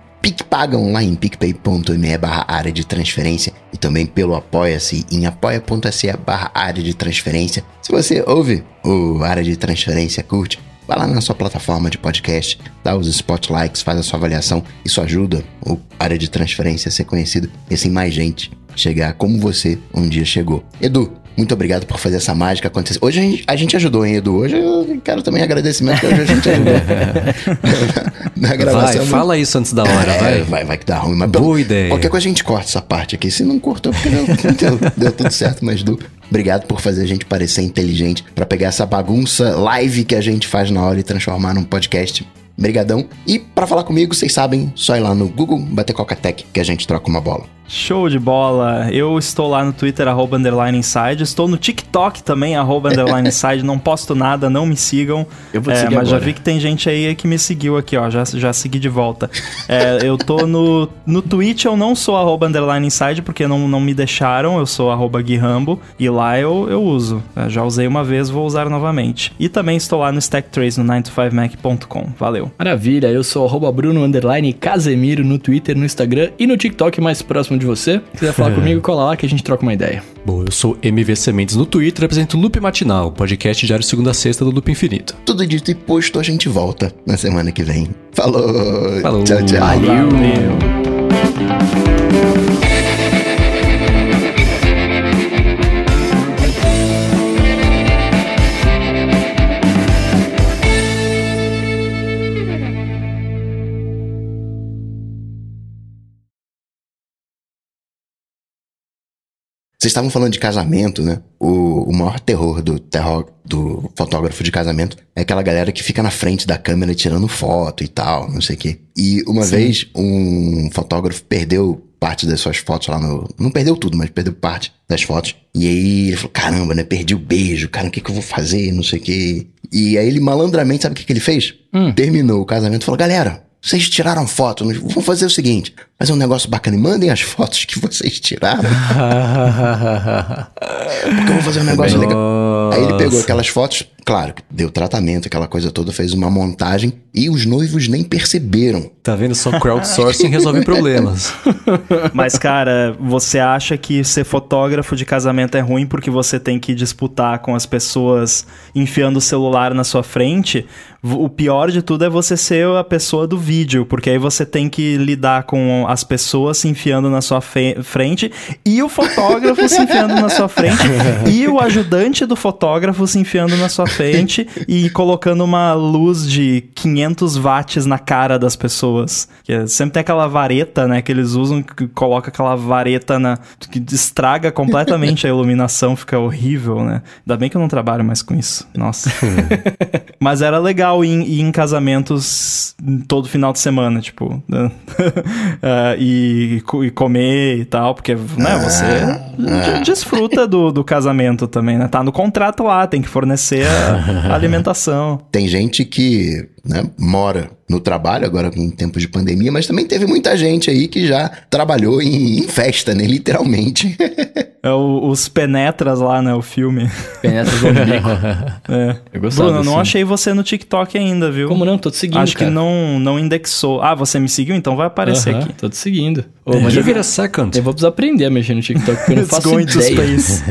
pagam lá em picpay.me barra área de transferência e também pelo apoia-se em apoia.se barra área de transferência. Se você ouve o área de transferência, curte, Vai lá na sua plataforma de podcast, dá os spotlights, faz a sua avaliação. Isso ajuda o área de transferência a ser conhecido e assim mais gente chegar como você um dia chegou. Edu, muito obrigado por fazer essa mágica acontecer. Hoje a gente, a gente ajudou, hein, Edu? Hoje eu quero também agradecimento que hoje a gente ajudou. na, gravação. Vai, fala isso antes da hora, é, vai. Vai, vai que dá ruim. Mas Boa ideia. Qualquer coisa a gente corta essa parte aqui. Se não cortou, porque deu, deu, deu tudo certo, mas Edu, obrigado por fazer a gente parecer inteligente, para pegar essa bagunça live que a gente faz na hora e transformar num podcast Brigadão. E para falar comigo, vocês sabem, só ir lá no Google, bater Coca-Tech, que a gente troca uma bola. Show de bola! Eu estou lá no Twitter, arroba underline inside. Estou no TikTok também, arroba underline inside. Não posto nada, não me sigam. Eu vou te é, seguir Mas agora. já vi que tem gente aí que me seguiu aqui, ó. Já, já segui de volta. É, eu tô no, no Twitch, eu não sou arroba underline inside, porque não, não me deixaram. Eu sou arroba guirambo. E lá eu, eu uso. Eu já usei uma vez, vou usar novamente. E também estou lá no Stacktrace, no 9to5mac.com. Valeu. Maravilha, eu sou arroba bruno underline casemiro no Twitter, no Instagram e no TikTok mais próximo de você. Se quiser falar comigo, cola lá que a gente troca uma ideia. Bom, eu sou MV Sementes no Twitter, apresento Loop Matinal, podcast diário segunda a sexta do Loop Infinito. Tudo dito e posto, a gente volta na semana que vem. Falou! Falou! Tchau, tchau! Valeu! Valeu. Vocês estavam falando de casamento, né? O, o maior terror do, terror do fotógrafo de casamento é aquela galera que fica na frente da câmera tirando foto e tal, não sei o quê. E uma Sim. vez um fotógrafo perdeu parte das suas fotos lá no. Não perdeu tudo, mas perdeu parte das fotos. E aí ele falou: caramba, né? Perdi o beijo, cara, o que, que eu vou fazer? Não sei o quê. E aí ele malandramente, sabe o que, que ele fez? Hum. Terminou o casamento e falou: galera, vocês tiraram foto, vamos fazer o seguinte: fazer um negócio bacana e mandem as fotos que vocês tiraram. Porque eu vou fazer um negócio Nossa. legal. Aí ele pegou aquelas fotos, claro, deu tratamento, aquela coisa toda, fez uma montagem e os noivos nem perceberam. Tá vendo? Só crowdsourcing resolve problemas. Mas, cara, você acha que ser fotógrafo de casamento é ruim porque você tem que disputar com as pessoas enfiando o celular na sua frente? O pior de tudo é você ser a pessoa do vídeo, porque aí você tem que lidar com as pessoas se enfiando na sua frente e o fotógrafo se enfiando na sua frente e o ajudante do fotógrafo se enfiando na sua frente e colocando uma luz de 500 watts na cara das pessoas. Que é, sempre tem aquela vareta, né, que eles usam que coloca aquela vareta na que estraga completamente a iluminação, fica horrível, né? Ainda bem que eu não trabalho mais com isso. Nossa. Mas era legal ir, ir em casamentos todo final de semana, tipo, né? Uh, e, e, comer e tal, porque, né, você ah, desfruta do, do casamento também, né? Tá no contrato lá, tem que fornecer a, a alimentação. Tem gente que né, mora no trabalho, agora em tempos de pandemia, mas também teve muita gente aí que já trabalhou em, em festa, né? Literalmente. É o, os Penetras lá, né? O filme. Penetras do umbigo. é. Eu gostava Bruno, eu não achei você no TikTok ainda, viu? Como não? Tô te seguindo, Acho cara. que não, não indexou. Ah, você me seguiu? Então vai aparecer uh -huh, aqui. Tô te seguindo. Oh, mas Give it a second. Eu vou precisar aprender a mexer no TikTok, porque eu não faço It's going ideia. to space.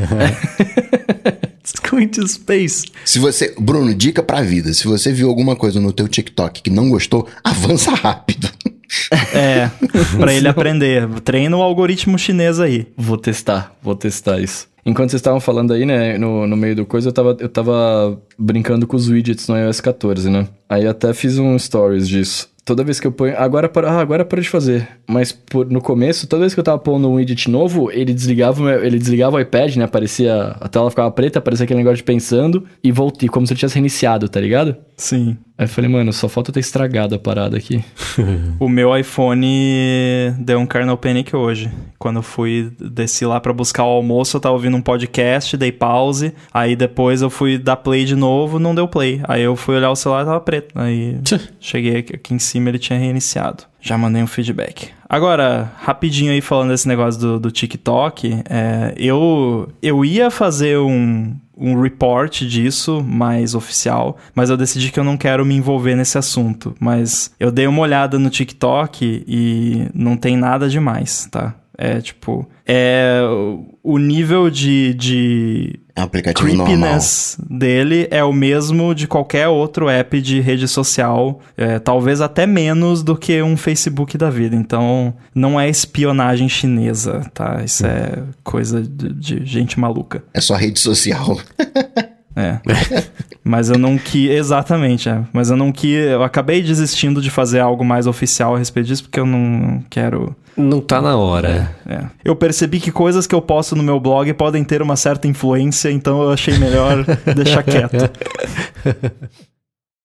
It's going to space. Se você, Bruno, dica pra vida. Se você viu alguma coisa no teu TikTok que não gostou, avança rápido. É, pra ele aprender. Treina o algoritmo chinês aí. Vou testar, vou testar isso. Enquanto vocês estavam falando aí, né, no, no meio do coisa, eu tava, eu tava brincando com os widgets no iOS 14, né? Aí até fiz um stories disso. Toda vez que eu ponho. Agora para ah, agora para de fazer. Mas por, no começo, toda vez que eu tava pondo um widget novo, ele desligava, ele desligava o iPad, né? Aparecia. A tela ficava preta, aparecia aquele negócio de pensando e voltei, como se eu tivesse reiniciado, tá ligado? Sim. Aí eu falei, mano, só falta eu ter estragado a parada aqui. O meu iPhone deu um kernel panic hoje. Quando eu fui, desci lá pra buscar o almoço, eu tava ouvindo um podcast, dei pause. Aí depois eu fui dar play de novo, não deu play. Aí eu fui olhar o celular, tava preto. Aí cheguei aqui, aqui em cima, ele tinha reiniciado. Já mandei um feedback. Agora, rapidinho aí falando desse negócio do, do TikTok, é, eu, eu ia fazer um, um report disso, mais oficial, mas eu decidi que eu não quero me envolver nesse assunto. Mas eu dei uma olhada no TikTok e não tem nada demais, tá? É tipo. É. O nível de. de É aplicativo normal. creepiness dele é o mesmo de qualquer outro app de rede social, é, talvez até menos do que um Facebook da vida. Então, não é espionagem chinesa, tá? Isso é coisa de, de gente maluca. É só rede social. É. Mas eu não quis. Exatamente, é. Mas eu não quis. Eu acabei desistindo de fazer algo mais oficial a respeito disso, porque eu não quero. Não tá na hora. É. Eu percebi que coisas que eu posto no meu blog podem ter uma certa influência, então eu achei melhor deixar quieto.